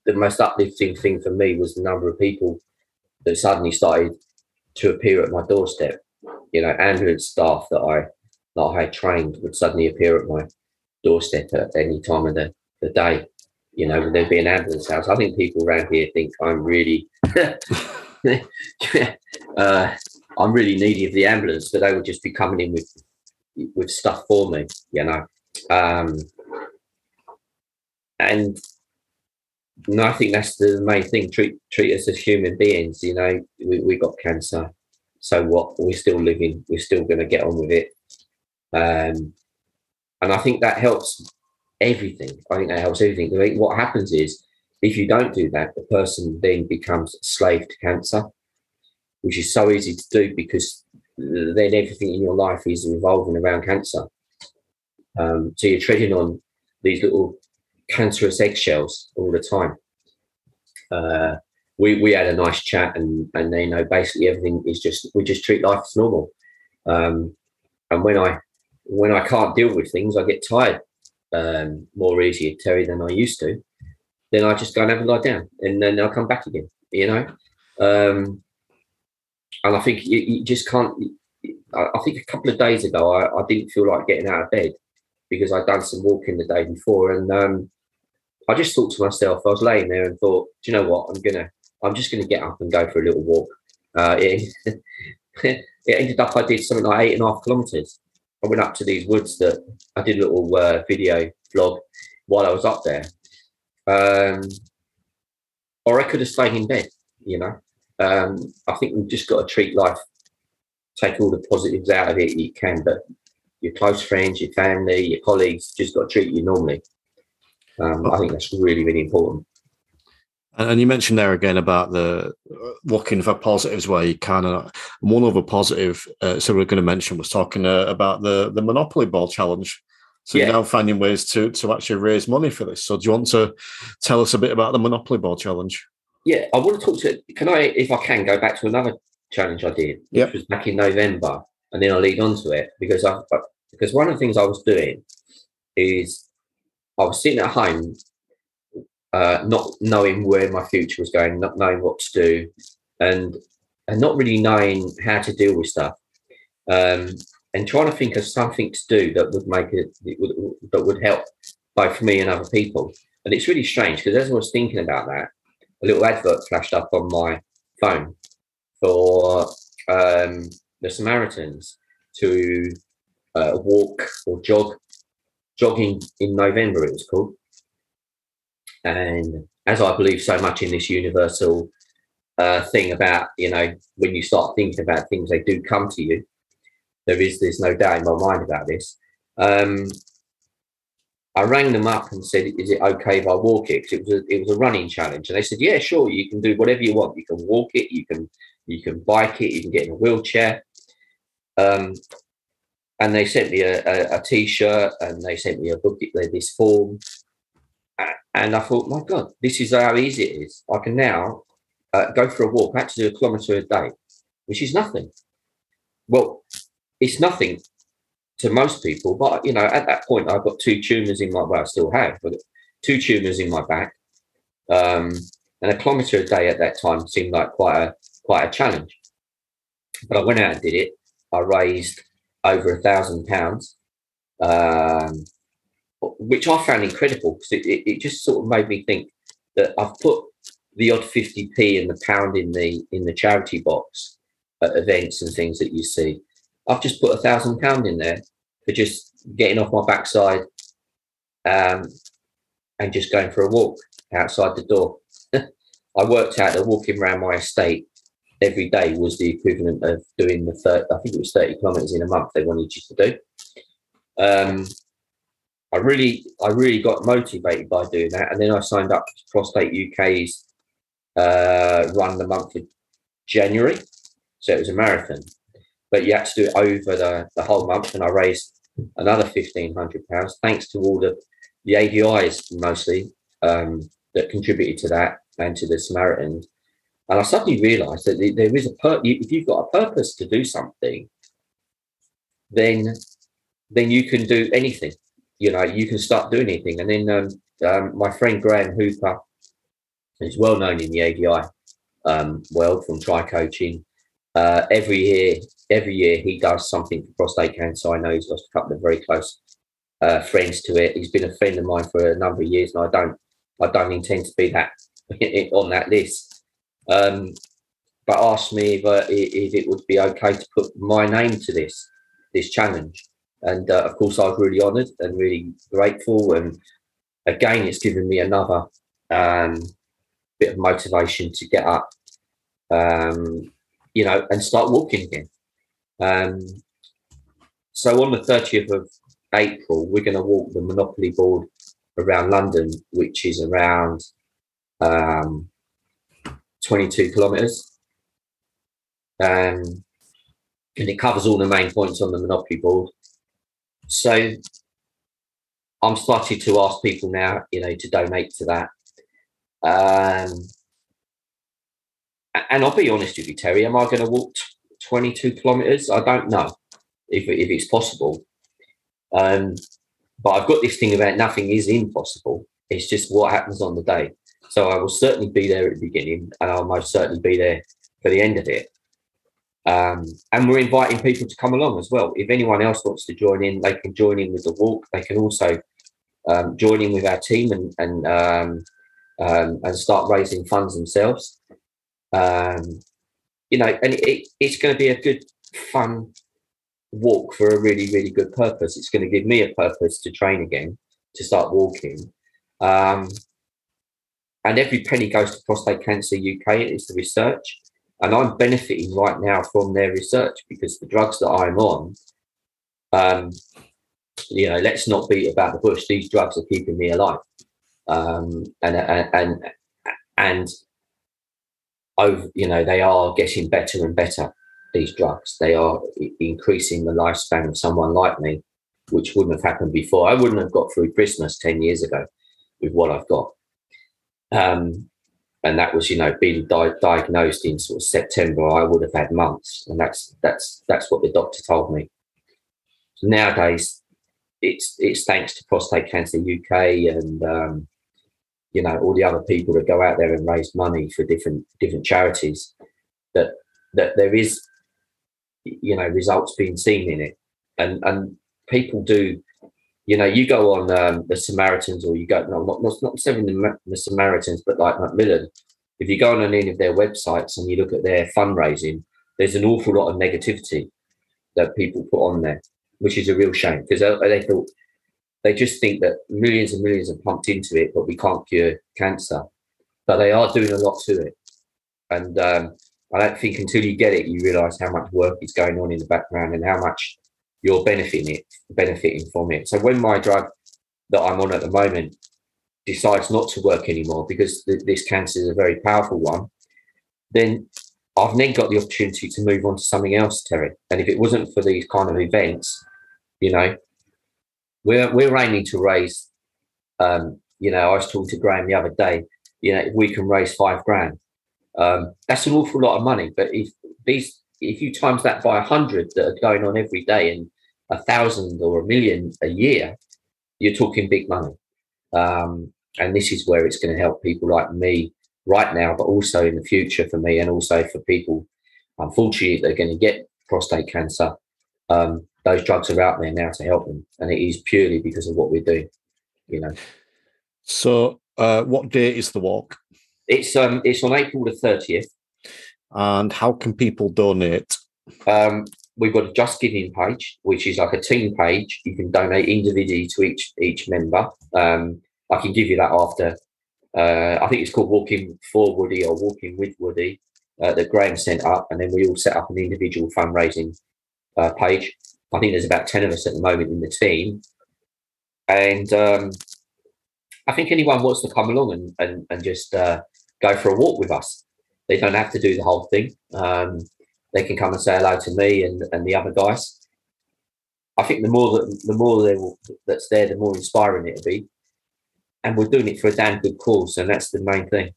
the most uplifting thing for me was the number of people that suddenly started to appear at my doorstep. You know, ambulance staff that I that I had trained would suddenly appear at my doorstep at any time of the, the day. You know, there'd be an ambulance house. I think people around here think I'm really uh, I'm really needy of the ambulance, but they would just be coming in with with stuff for me, you know. Um, and no, I think that's the main thing. Treat treat us as human beings. You know, we, we got cancer, so what? We're still living. We're still going to get on with it. Um, and I think that helps everything. I think that helps everything. I think what happens is if you don't do that, the person then becomes a slave to cancer, which is so easy to do because then everything in your life is revolving around cancer. Um, so you're treading on these little cancerous eggshells all the time. Uh, we we had a nice chat, and and you know basically everything is just we just treat life as normal. Um, and when I when I can't deal with things, I get tired um, more easily, Terry, than I used to. Then I just go and have a lie down, and then I'll come back again. You know, um, and I think you, you just can't. I, I, think a couple of days ago, I, I, didn't feel like getting out of bed because I'd done some walking the day before, and um, I just thought to myself, I was laying there and thought, do you know what? I'm gonna, I'm just gonna get up and go for a little walk. Uh, it, it ended up I did something like eight and a half kilometers. I went up to these woods that I did a little uh, video vlog while I was up there, um, or I could have stayed in bed. You know, um, I think we've just got to treat life, take all the positives out of it you can, but your close friends, your family, your colleagues just got to treat you normally. Um, I think that's really, really important. And you mentioned there again about the uh, looking for positives where you kind of one other positive. Uh, so we're going to mention was talking uh, about the the Monopoly Ball Challenge. So yeah. you're now finding ways to to actually raise money for this. So do you want to tell us a bit about the Monopoly Ball Challenge? Yeah, I want to talk to. Can I, if I can, go back to another challenge I did, which yep. was back in November, and then I'll lead on to it because I because one of the things I was doing is I was sitting at home uh, not knowing where my future was going, not knowing what to do, and and not really knowing how to deal with stuff, um, and trying to think of something to do that would make it, would, that would help both me and other people. And it's really strange because as I was thinking about that, a little advert flashed up on my phone for um, the Samaritans to uh, walk or jog, jogging in November. It was called and as I believe so much in this universal uh, thing about, you know, when you start thinking about things, they do come to you. There is, there's no doubt in my mind about this. Um, I rang them up and said, "Is it okay if I walk it?" Because it was a, it was a running challenge, and they said, "Yeah, sure. You can do whatever you want. You can walk it. You can you can bike it. You can get in a wheelchair." Um, and they sent me a, a, a t-shirt, and they sent me a book, that this form, and I thought, my God, this is how easy it is. I can now uh, go for a walk. I had to do a kilometre a day, which is nothing. Well, it's nothing to most people, but you know, at that point, I've got two tumours in my. Well, I still have, but two tumours in my back, um, and a kilometre a day at that time seemed like quite a quite a challenge. But I went out and did it. I raised over a thousand pounds. Um, which I found incredible because it, it, it, just sort of made me think that I've put the odd 50p and the pound in the in the charity box at events and things that you see. I've just put a thousand pound in there for just getting off my backside um, and just going for a walk outside the door. I worked out that walking around my estate every day was the equivalent of doing the third, I think it was 30 kilometers in a month they wanted you to do. Um, I really, I really got motivated by doing that, and then I signed up to Prostate UK's uh, run the month of January, so it was a marathon. But you had to do it over the, the whole month, and I raised another fifteen hundred pounds thanks to all the the ADIs mostly um, that contributed to that and to the Samaritans. And I suddenly realised that there is a per- if you've got a purpose to do something, then then you can do anything you know, you can start doing anything. And then um, um, my friend Graham Hooper is well known in the ADI um, world from Tri Coaching. Uh, every year, every year he does something for prostate cancer. I know he's lost a couple of very close uh, friends to it. He's been a friend of mine for a number of years, and I don't, I don't intend to be that on that list. Um, but asked me if, uh, if it would be okay to put my name to this this challenge. And uh, of course, I was really honoured and really grateful. And again, it's given me another um, bit of motivation to get up, um, you know, and start walking again. Um, so on the 30th of April, we're going to walk the Monopoly board around London, which is around um, 22 kilometres. Um, and it covers all the main points on the Monopoly board. So I'm starting to ask people now, you know, to donate to that. Um, and I'll be honest with you, Terry, am I going to walk 22 kilometers? I don't know if, if it's possible. Um, but I've got this thing about nothing is impossible. It's just what happens on the day. So I will certainly be there at the beginning and I'll most certainly be there for the end of it. Um, and we're inviting people to come along as well. If anyone else wants to join in, they can join in with the walk. They can also um, join in with our team and and um, um and start raising funds themselves. Um, you know, and it, it's going to be a good, fun walk for a really, really good purpose. It's going to give me a purpose to train again, to start walking. Um, and every penny goes to Prostate Cancer UK. It's the research, and I'm benefiting right now from their research because the drugs that I'm on, um, you know, let's not beat about the bush. These drugs are keeping me alive, um, and and and and over, you know, they are getting better and better. These drugs, they are increasing the lifespan of someone like me, which wouldn't have happened before. I wouldn't have got through Christmas ten years ago with what I've got. Um, and that was, you know, being di- diagnosed in sort of September, I would have had months, and that's that's that's what the doctor told me. Nowadays, it's it's thanks to Prostate Cancer UK and um, you know all the other people that go out there and raise money for different different charities that that there is you know results being seen in it, and and people do you know, you go on um, the Samaritans or you go, no, not, not, not necessarily the, the Samaritans, but like Macmillan, if you go on any of their websites and you look at their fundraising, there's an awful lot of negativity that people put on there, which is a real shame because they, they thought, they just think that millions and millions are pumped into it, but we can't cure cancer. But they are doing a lot to it. And um, I don't think until you get it, you realize how much work is going on in the background and how much you're benefiting it, benefiting from it. So when my drug that I'm on at the moment decides not to work anymore because th- this cancer is a very powerful one, then I've then got the opportunity to move on to something else, Terry. And if it wasn't for these kind of events, you know, we're we're aiming to raise. Um, you know, I was talking to Graham the other day. You know, we can raise five grand, um, that's an awful lot of money. But if these, if you times that by a hundred that are going on every day, and a thousand or a million a year, you're talking big money. Um, and this is where it's going to help people like me right now, but also in the future for me, and also for people, unfortunately, they're going to get prostate cancer. Um, those drugs are out there now to help them, and it is purely because of what we're doing. You know. So, uh, what date is the walk? It's um, it's on April the thirtieth. And how can people donate? Um, we've got a Just Giving page, which is like a team page. You can donate individually to each each member. Um, I can give you that after. Uh, I think it's called Walking for Woody or Walking with Woody uh, that Graham sent up, and then we all set up an individual fundraising uh, page. I think there's about ten of us at the moment in the team, and um, I think anyone wants to come along and and, and just uh, go for a walk with us. They don't have to do the whole thing. Um, they can come and say hello to me and, and the other guys. I think the more that the more they will, that's there, the more inspiring it'll be. And we're doing it for a damn good cause, and that's the main thing.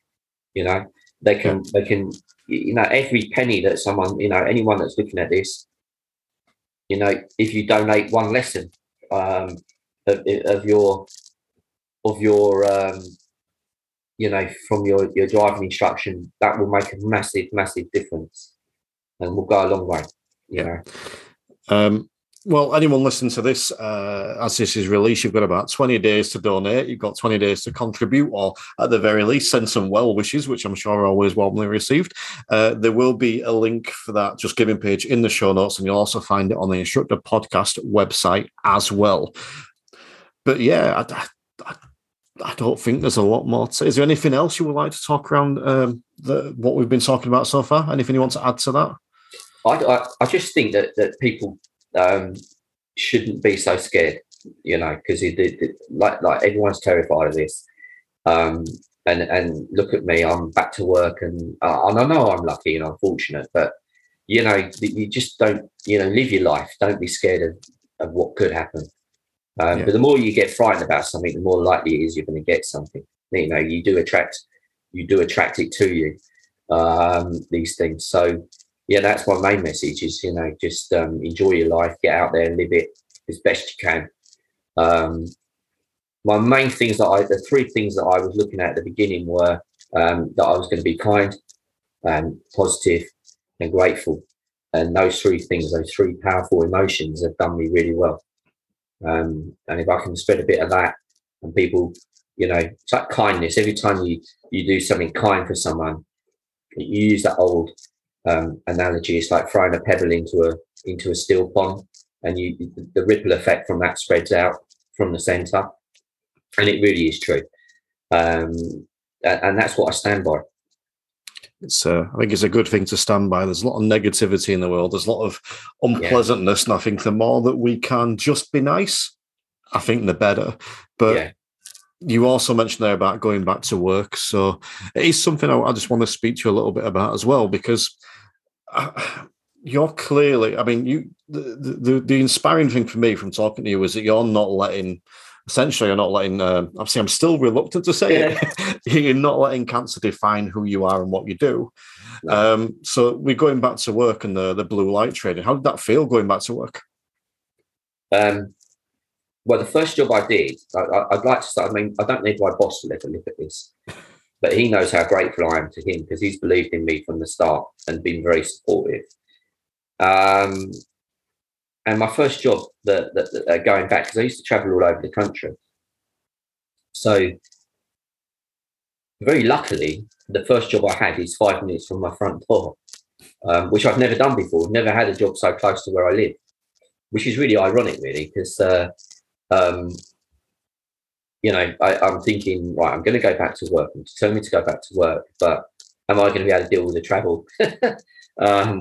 You know, they can they can you know every penny that someone you know anyone that's looking at this, you know, if you donate one lesson um, of, of your of your um, you know from your your driving instruction, that will make a massive massive difference and we'll go a long way. You know. Um, well, anyone listening to this, uh, as this is released, you've got about 20 days to donate. You've got 20 days to contribute, or at the very least, send some well wishes, which I'm sure are always warmly received. Uh, there will be a link for that just giving page in the show notes, and you'll also find it on the Instructor Podcast website as well. But yeah, I, I, don't think there's a lot more to. Is there anything else you would like to talk around um, the, what we've been talking about so far? Anything you want to add to that? I, I, I just think that that people um, shouldn't be so scared, you know, because like like everyone's terrified of this. Um, and and look at me, I'm back to work, and uh, and I know I'm lucky and unfortunate, but you know, you just don't, you know, live your life. Don't be scared of, of what could happen. Um, yeah. But the more you get frightened about something, the more likely it is you're going to get something. You know, you do attract, you do attract it to you. Um, these things. So yeah, that's my main message is, you know, just um, enjoy your life, get out there and live it as best you can. Um, my main things that I, the three things that I was looking at at the beginning were um, that I was going to be kind and positive and grateful. And those three things, those three powerful emotions have done me really well. Um, and if I can spread a bit of that and people, you know, it's like kindness. Every time you, you do something kind for someone, you use that old um, analogy. It's like throwing a pebble into a into a still pond, and you the ripple effect from that spreads out from the center, and it really is true. Um, and that's what I stand by. It's, uh, I think it's a good thing to stand by. There's a lot of negativity in the world. There's a lot of unpleasantness, yeah. and I think the more that we can just be nice, I think the better. But yeah. you also mentioned there about going back to work, so it is something I, I just want to speak to you a little bit about as well because. Uh, you're clearly, I mean, you the, the, the inspiring thing for me from talking to you is that you're not letting essentially you're not letting uh, obviously i'm still reluctant to say yeah. it you're not letting cancer define who you are and what you do. No. um, so we're going back to work and the, the blue light training. How did that feel going back to work? Um, well the first job i did I, would like to start i mean i don't need my boss to ever look at this but he knows how grateful i am to him because he's believed in me from the start and been very supportive. Um, and my first job that, that, that uh, going back because I used to travel all over the country. So very luckily, the first job I had is five minutes from my front door, um, which I've never done before. Never had a job so close to where I live, which is really ironic, really, because uh, um, you know I, am thinking, right, I'm going to go back to work. I'm determined to go back to work, but am I going to be able to deal with the travel? um,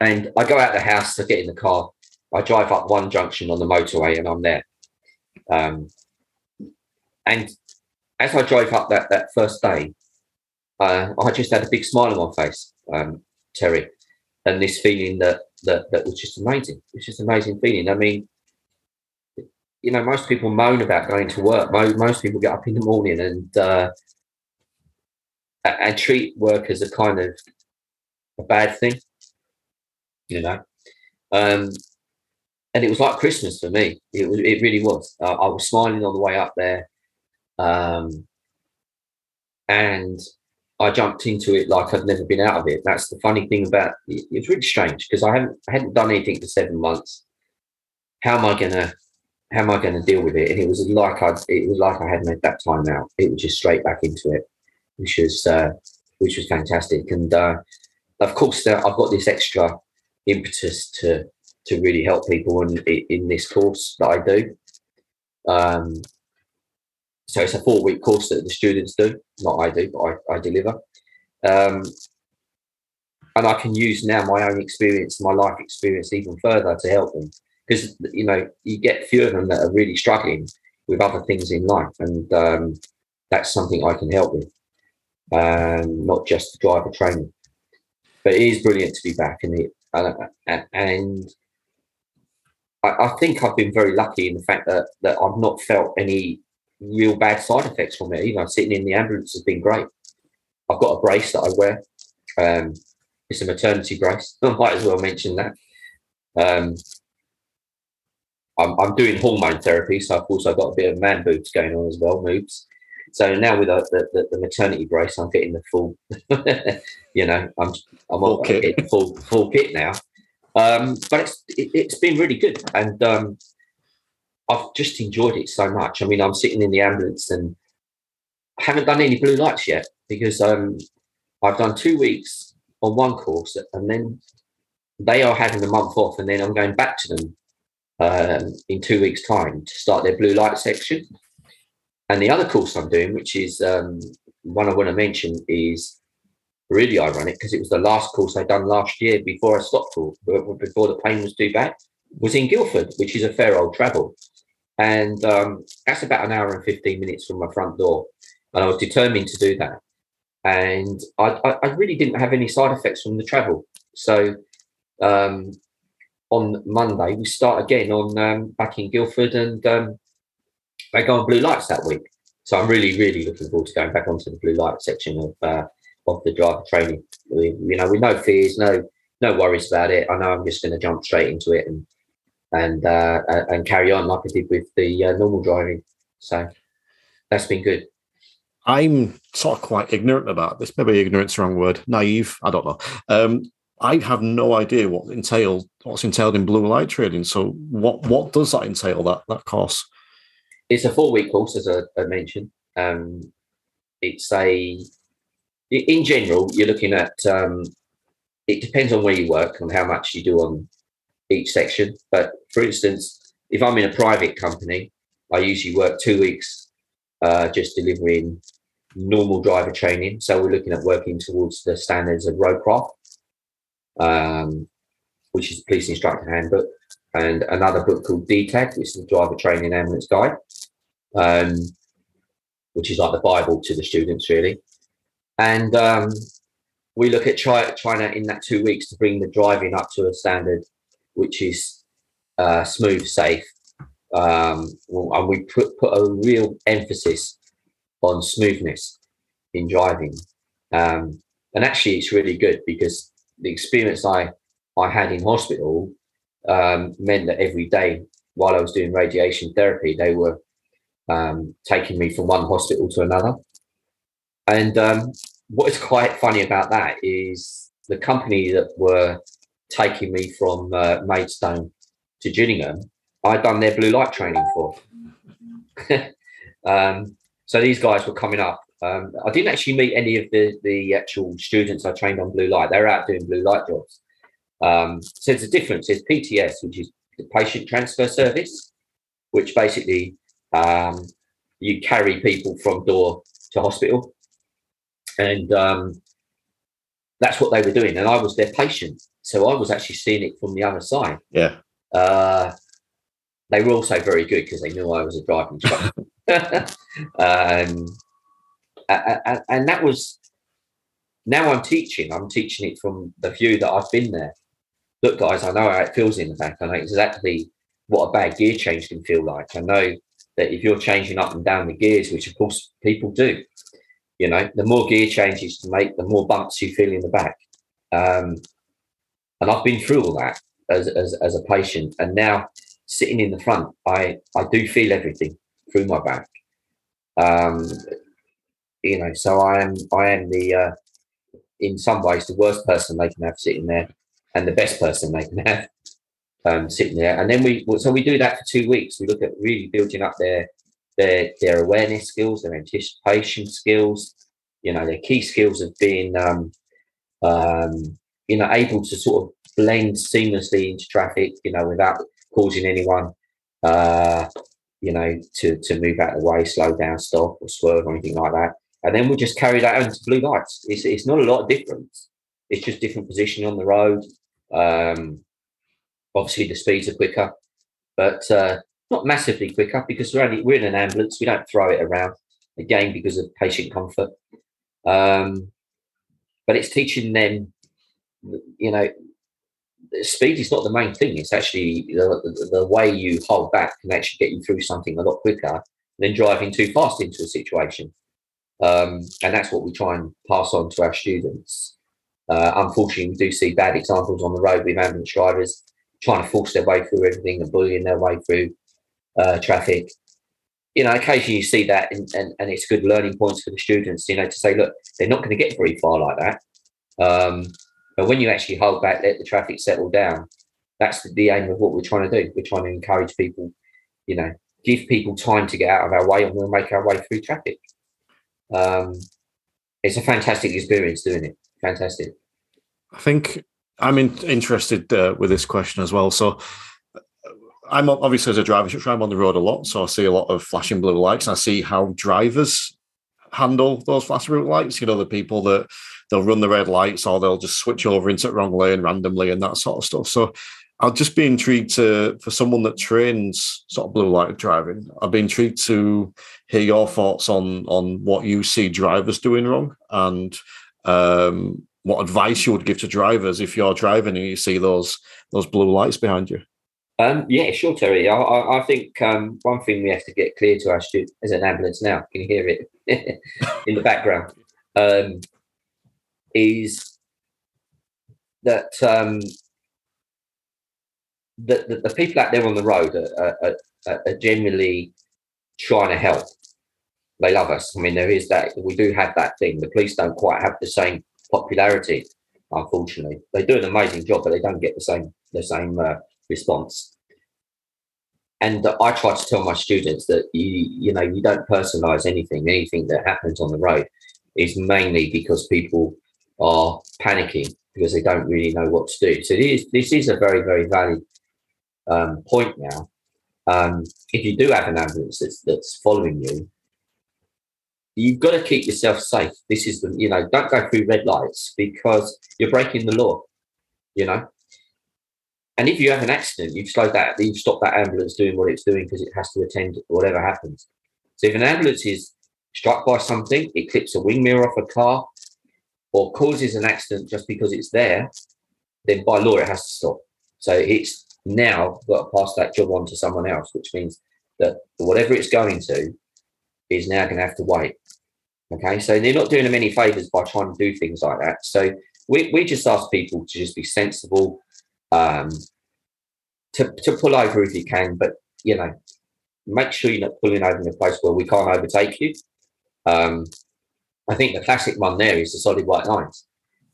and I go out the house, I get in the car, I drive up one junction on the motorway, and I'm there. Um, and as I drove up that that first day, uh, I just had a big smile on my face, um, Terry, and this feeling that that that was just amazing. It was just an amazing feeling. I mean, you know, most people moan about going to work. Most, most people get up in the morning and uh, and treat work as a kind of a bad thing you know. Um, and it was like Christmas for me. It was, it really was. Uh, I was smiling on the way up there, um, and I jumped into it like I'd never been out of it. That's the funny thing about it. It's really strange because I haven't I hadn't done anything for seven months. How am I gonna how am I gonna deal with it? And it was like I it was like I had made that time out. It was just straight back into it, which was uh, which was fantastic. And uh, of course, I've got this extra impetus to to really help people in in this course that I do. Um, so it's a four week course that the students do, not I do, but I, I deliver. Um, and I can use now my own experience, my life experience, even further to help them because you know you get few of them that are really struggling with other things in life, and um, that's something I can help with, um, not just the driver training. But it is brilliant to be back, and it, uh, and I, I, think I've been very lucky in the fact that that I've not felt any real bad side effects from it. You know, sitting in the ambulance has been great. I've got a brace that I wear. Um, it's a maternity brace. I might as well mention that. Um, I'm, I'm doing hormone therapy, so of course I've got a bit of man boobs going on as well, moves. So now with the, the, the, maternity brace, I'm getting the full, you know, I'm I'm full kit. full full kit now. Um, but it's it, has been really good, and um, I've just enjoyed it so much. I mean, I'm sitting in the ambulance and I haven't done any blue lights yet because um, I've done two weeks on one course, and then they are having a month off, and then I'm going back to them um, in two weeks' time to start their blue light section. And the other course I'm doing, which is um, one I want to mention, is really ironic because it was the last course I'd done last year before I stopped for before the pain was too bad, was in Guildford, which is a fair old travel. And um, that's about an hour and 15 minutes from my front door. And I was determined to do that. And I, I, I really didn't have any side effects from the travel. So um, on Monday, we start again on um, back in Guildford and um, they go on blue lights that week. So I'm really, really looking forward to going back onto the blue light section of uh, of the driver training. We, you know, with no fears, no no worries about it. I know I'm just going to jump straight into it and and uh, and carry on like I did with the uh, normal driving. So that's been good. I'm sort of quite ignorant about this. Maybe ignorance, the wrong word. Naive. I don't know. Um, I have no idea what entailed what's entailed in blue light training. So what what does that entail? That that course? It's a four week course, as I, I mentioned. Um, it's a, in general, you're looking at, um, it depends on where you work and how much you do on each section. But for instance, if I'm in a private company, I usually work two weeks uh, just delivering normal driver training. So we're looking at working towards the standards of roadcraft, um, which is the police instructor handbook, and another book called DTAG, which is the driver training ambulance guide, um, which is like the Bible to the students, really. And um, we look at to, in that two weeks, to bring the driving up to a standard which is uh, smooth, safe. Um, and we put, put a real emphasis on smoothness in driving. Um, and actually, it's really good because the experience I, I had in hospital um, meant that every day while I was doing radiation therapy, they were um, taking me from one hospital to another. And um, what is quite funny about that is the company that were taking me from uh, Maidstone to Gillingham, I'd done their blue light training for. um, so these guys were coming up. Um, I didn't actually meet any of the, the actual students I trained on blue light. They were out doing blue light jobs. Um, so there's a difference. There's PTS, which is the patient transfer service, which basically um, you carry people from door to hospital. And um, that's what they were doing. And I was their patient. So I was actually seeing it from the other side. Yeah. Uh, they were also very good because they knew I was a driving instructor. um, and, and that was now I'm teaching. I'm teaching it from the view that I've been there look, guys, I know how it feels in the back. I know exactly what a bad gear change can feel like. I know that if you're changing up and down the gears, which of course people do, you know, the more gear changes to make, the more bumps you feel in the back. Um, and I've been through all that as, as, as a patient. And now sitting in the front, I, I do feel everything through my back. Um, you know, so I am, I am the, uh, in some ways, the worst person they can have sitting there and the best person they can have um, sitting there. And then we so we do that for two weeks. We look at really building up their their their awareness skills, their anticipation skills, you know, their key skills of being um, um, you know able to sort of blend seamlessly into traffic, you know, without causing anyone uh, you know to to move out of the way, slow down, stop, or swerve or anything like that. And then we just carry that into blue lights. It's, it's not a lot of difference. It's just different position on the road. Um, obviously, the speeds are quicker, but uh, not massively quicker because we're only we're in an ambulance. We don't throw it around again because of patient comfort. Um, but it's teaching them, you know, speed is not the main thing. It's actually the, the, the, way you hold back can actually get you through something a lot quicker than driving too fast into a situation. Um, and that's what we try and pass on to our students. Uh, unfortunately, we do see bad examples on the road with ambulance drivers trying to force their way through everything and bullying their way through uh, traffic. You know, occasionally you see that, and, and, and it's good learning points for the students, you know, to say, look, they're not going to get very far like that. Um, but when you actually hold back, let the traffic settle down, that's the aim of what we're trying to do. We're trying to encourage people, you know, give people time to get out of our way and we'll make our way through traffic. Um, it's a fantastic experience doing it fantastic. I think I'm in, interested uh, with this question as well. So, I'm obviously as a driver, I'm on the road a lot, so I see a lot of flashing blue lights, and I see how drivers handle those flashing blue lights. You know, the people that they'll run the red lights or they'll just switch over into the wrong lane randomly and that sort of stuff. So, I'll just be intrigued to for someone that trains sort of blue light driving. I'd be intrigued to hear your thoughts on on what you see drivers doing wrong and um, what advice you would give to drivers if you're driving and you see those those blue lights behind you. Um, yeah, sure, Terry. I, I, I think um, one thing we have to get clear to our students is an ambulance now. Can you hear it in the background? Um, is that um, the, the, the, people out there on the road are, are, are, are generally trying to help they love us. I mean, there is that we do have that thing. The police don't quite have the same popularity, unfortunately. They do an amazing job, but they don't get the same the same uh, response. And I try to tell my students that you you know you don't personalize anything. Anything that happens on the road is mainly because people are panicking because they don't really know what to do. So this this is a very very valid um, point now. Um, if you do have an ambulance that's, that's following you, you've got to keep yourself safe. This is the, you know, don't go through red lights because you're breaking the law, you know. And if you have an accident, you've slowed that, you've stopped that ambulance doing what it's doing because it has to attend whatever happens. So if an ambulance is struck by something, it clips a wing mirror off a car, or causes an accident just because it's there, then by law it has to stop. So it's now got to pass that job on to someone else, which means that whatever it's going to is now going to have to wait. Okay, so they're not doing them any favors by trying to do things like that. So we, we just ask people to just be sensible, um, to, to pull over if you can, but you know, make sure you're not pulling over in a place where we can't overtake you. Um, I think the classic one there is the solid white lines.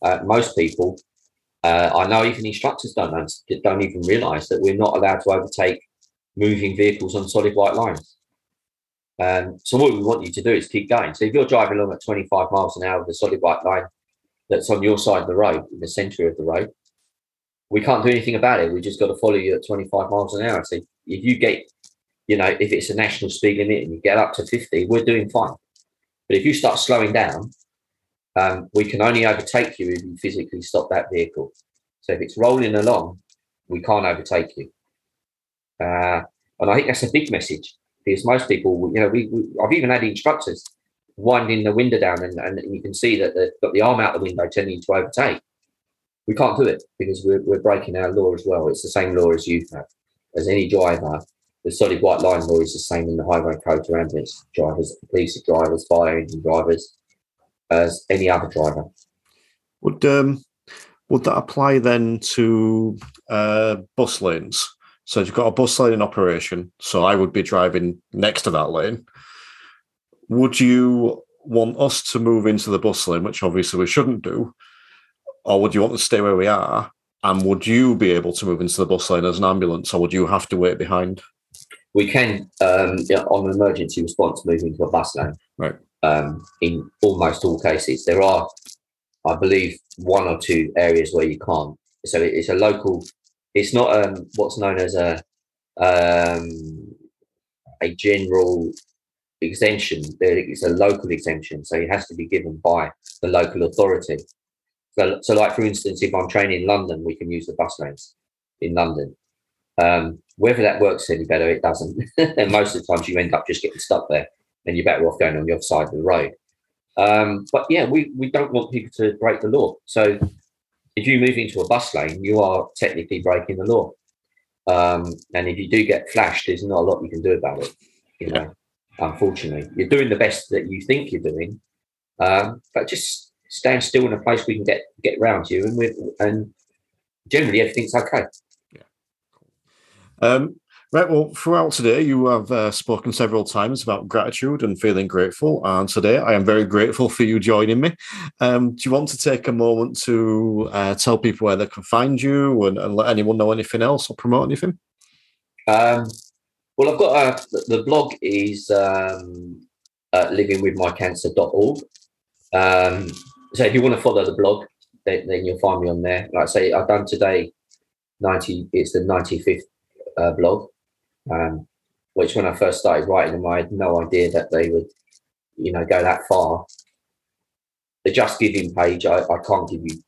Uh, most people, uh, I know even instructors don't don't even realise that we're not allowed to overtake moving vehicles on solid white lines. Um, so what we want you to do is keep going. So if you're driving along at 25 miles an hour with a solid white line that's on your side of the road, in the centre of the road, we can't do anything about it. We just got to follow you at 25 miles an hour. So if you get, you know, if it's a national speed limit and you get up to 50, we're doing fine. But if you start slowing down, um, we can only overtake you if you physically stop that vehicle. So if it's rolling along, we can't overtake you. Uh, and I think that's a big message because most people, you know, we, we I've even had instructors winding the window down and, and you can see that they've got the arm out the window telling you to overtake. We can't do it because we're, we're breaking our law as well. It's the same law as you have. As any driver, the solid white line law is the same in the highway code to ambulance drivers, police drivers, fire engine drivers, as any other driver. Would um, would that apply then to uh, bus lanes? So you've got a bus lane in operation. So I would be driving next to that lane. Would you want us to move into the bus lane, which obviously we shouldn't do, or would you want to stay where we are? And would you be able to move into the bus lane as an ambulance, or would you have to wait behind? We can, um, on an emergency response, move into a bus lane. Right. Um, in almost all cases, there are, I believe, one or two areas where you can't. So it's a local. It's not um, what's known as a um, a general exemption. It's a local exemption, so it has to be given by the local authority. So, like for instance, if I'm training in London, we can use the bus lanes in London. Um, whether that works any better, it doesn't. and most of the times you end up just getting stuck there and you're better off going on the other side of the road. Um, but yeah, we, we don't want people to break the law. So if you move into a bus lane, you are technically breaking the law. Um, and if you do get flashed, there's not a lot you can do about it. You know, unfortunately, you're doing the best that you think you're doing, um, but just stand still in a place we can get get round you, and we and generally everything's okay. Yeah, Um, right. Well, throughout today, you have uh, spoken several times about gratitude and feeling grateful. And today, I am very grateful for you joining me. Um, do you want to take a moment to uh, tell people where they can find you and, and, let anyone know anything else or promote anything? Um, well, I've got a, the blog is um, uh, livingwithmycancer.org. Um, so if you want to follow the blog, then, then, you'll find me on there. Like I say, I've done today 90, it's the 95th uh, blog, um, which when I first started writing them, I had no idea that they would, you know, go that far. The Just Giving page, I, I can't give you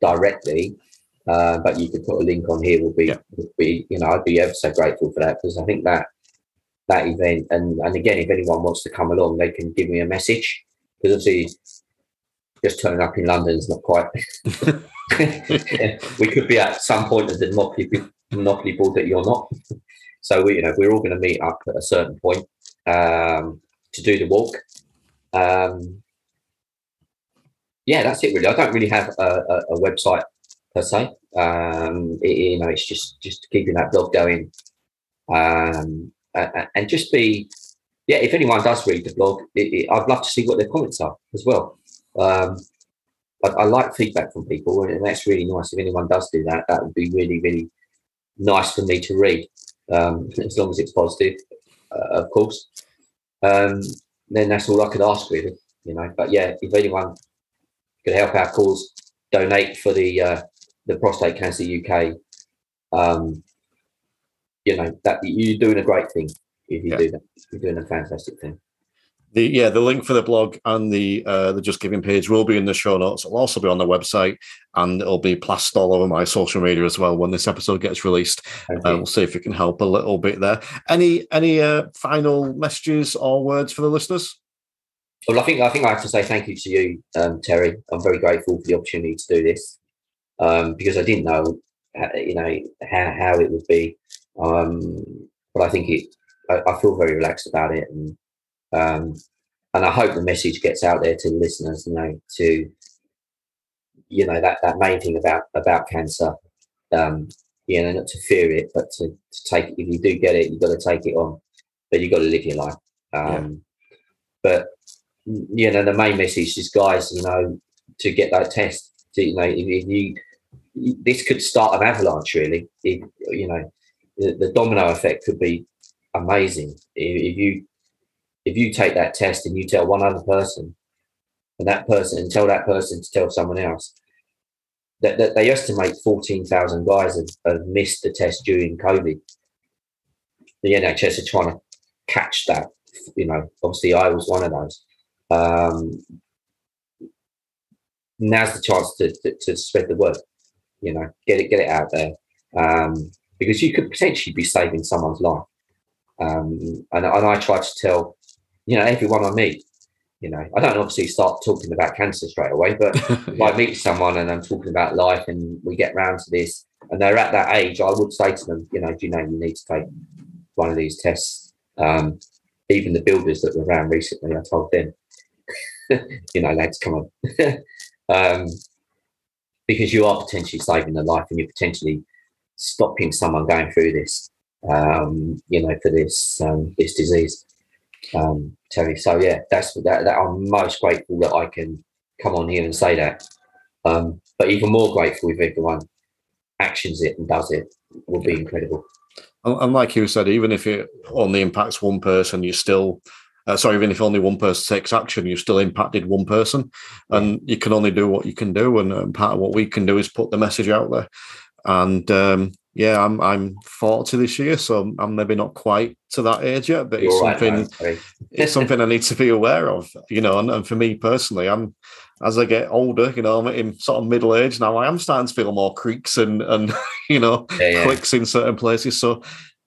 directly, uh, but you could put a link on here. Would be, yeah. would be, you know, I'd be ever so grateful for that because I think that that event, and and again, if anyone wants to come along, they can give me a message because obviously just turning up in London is not quite. we could be at some point of the Monopoly monopoly board that you're not. So we, you know, we're all going to meet up at a certain point um, to do the walk. Um, yeah, that's it really. I don't really have a, a, a website per se. Um, it, you know, it's just just keeping that blog going, um, and just be. Yeah, if anyone does read the blog, it, it, I'd love to see what their comments are as well. Um, I, I, like feedback from people, and that's really nice. If anyone does do that, that would be really, really nice for me to read, um, as long as it's positive, uh, of course. Um, then that's all I could ask, really. You know, but yeah, if anyone could help our cause, donate for the uh, the prostate cancer UK. Um, you know that you're doing a great thing if you yeah. do that. You're doing a fantastic thing. The yeah the link for the blog and the uh, the Just Giving page will be in the show notes. It'll also be on the website and it'll be plastered all over my social media as well when this episode gets released. Uh, we'll see if we can help a little bit there. Any any uh, final messages or words for the listeners? Well, I think I think I have to say thank you to you, um, Terry. I'm very grateful for the opportunity to do this um, because I didn't know, uh, you know, how, how it would be. Um, but I think it. I, I, feel very relaxed about it, and um, and I hope the message gets out there to the listeners. You know, to you know that that main thing about about cancer. Um, you know, not to fear it, but to, to take. If you do get it, you've got to take it on, but you've got to live your life. Um, yeah. But you know, the main message is, guys, you know, to get that test. To, you know, if, if you this could start an avalanche. Really, if, you know, the, the domino effect could be amazing if, if you if you take that test and you tell one other person and that person and tell that person to tell someone else that, that they estimate 14,000 guys have, have, missed the test during COVID. The NHS are trying to catch that. You know, obviously I was one of those. Um, now's the chance to, to, to, spread the word. You know, get it get it out there um, because you could potentially be saving someone's life. Um, and, and I try to tell you know, everyone I meet, you know, I don't obviously start talking about cancer straight away, but if I meet someone and I'm talking about life and we get round to this and they're at that age, I would say to them, you know, do you know you need to take one of these tests? Um, even the builders that were around recently, I told them, you know, lads, come on. um, because you are potentially saving a life and you're potentially stopping someone going through this, um, you know, for this um, this disease um, Terry. So yeah, that's that, that. I'm most grateful that I can come on here and say that. Um, but even more grateful if everyone actions it and does it will be incredible. And like you said, even if it only impacts one person, you still uh, sorry, even if only one person takes action, you've still impacted one person, and you can only do what you can do. And, and part of what we can do is put the message out there. And um, yeah, I'm I'm 40 this year, so I'm maybe not quite to that age yet, but it's You're something right it's something I need to be aware of, you know. And, and, for me personally, I'm as I get older, you know, I'm in sort of middle age now. I am starting to feel more creaks and and you know yeah, yeah. clicks in certain places. So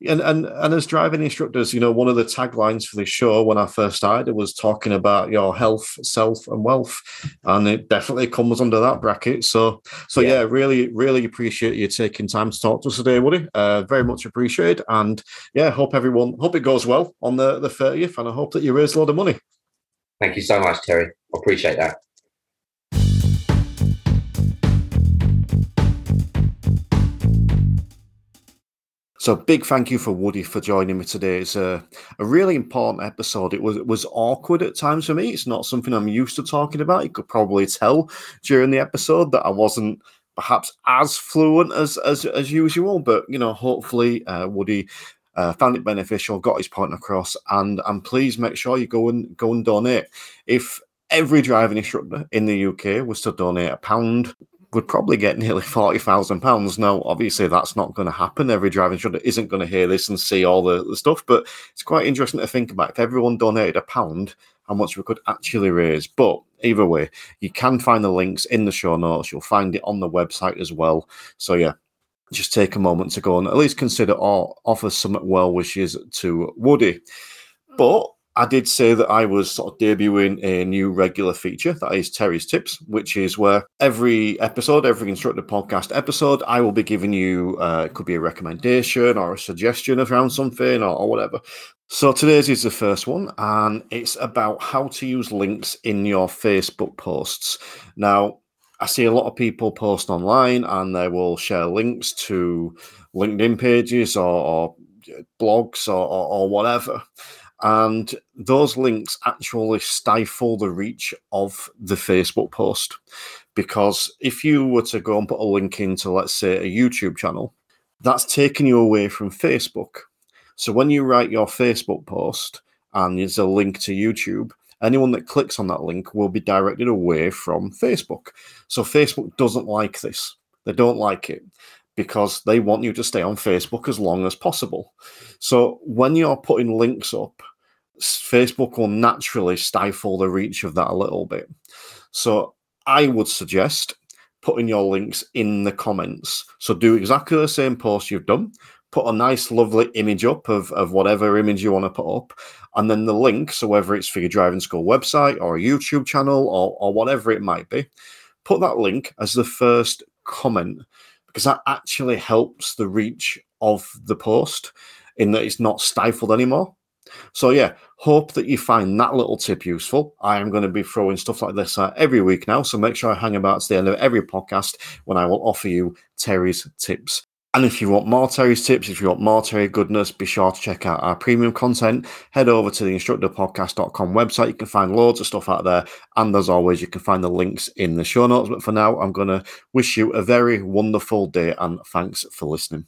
and and and as driving instructors, you know, one of the taglines for this show when I first started was talking about your health, self, and wealth, and it definitely comes under that bracket. So, so yeah, yeah really, really appreciate you taking time to talk to us today, Woody. Uh, very much appreciated, and yeah, hope everyone hope it goes well on the the thirtieth, and I hope that you raise a lot of money. Thank you so much, Terry. I appreciate that. So big thank you for Woody for joining me today. It's a, a really important episode. It was it was awkward at times for me. It's not something I'm used to talking about. You could probably tell during the episode that I wasn't perhaps as fluent as as, you as usual. But you know, hopefully uh, Woody uh, found it beneficial, got his point across, and and please make sure you go and go and donate. If every driving instructor in the UK was to donate a pound would probably get nearly forty thousand pounds. Now, obviously, that's not going to happen. Every driving instructor isn't going to hear this and see all the, the, stuff, but it's quite interesting to think about. If everyone donated a pound, how much we could actually raise. But either way, you can find the links in the show notes. You'll find it on the website as well. So yeah, just take a moment to go and at least consider or offer some well wishes to Woody. But I did say that I was sort of debuting a new regular feature that is Terry's Tips, which is where every episode, every instructor podcast episode, I will be giving you, uh, it could be a recommendation or a suggestion around something or, or whatever. So today's is the first one, and it's about how to use links in your Facebook posts. Now, I see a lot of people post online and they will share links to LinkedIn pages or, or blogs or, or, or whatever and those links actually stifle the reach of the Facebook post. Because if you were to go and put a link into, let's say, a YouTube channel, that's taking you away from Facebook. So when you write your Facebook post and there's a link to YouTube, anyone that clicks on that link will be directed away from Facebook. So Facebook doesn't like this. They don't like it because they want you to stay on Facebook as long as possible. So when you're putting links up Facebook will naturally stifle the reach of that a little bit. So I would suggest putting your links in the comments. So do exactly the same post you've done. Put a nice, lovely image up of, of whatever image you want to put up, and then the link. So whether it's for your driving school website or a YouTube channel or, or whatever it might be, put that link as the first comment because that actually helps the reach of the post in that it's not stifled anymore. So yeah, hope that you find that little tip useful. I am going to be throwing stuff like this uh, every week now, so make sure I hang about to the end of every podcast when I will offer you Terry's tips. And if you want more Terry's tips, if you want more Terry goodness, be sure to check out our premium content. Head over to the instructorpodcast.com website. You can find loads of stuff out there. And as always, you can find the links in the show notes. But for now, I'm going to wish you a very wonderful day and thanks for listening.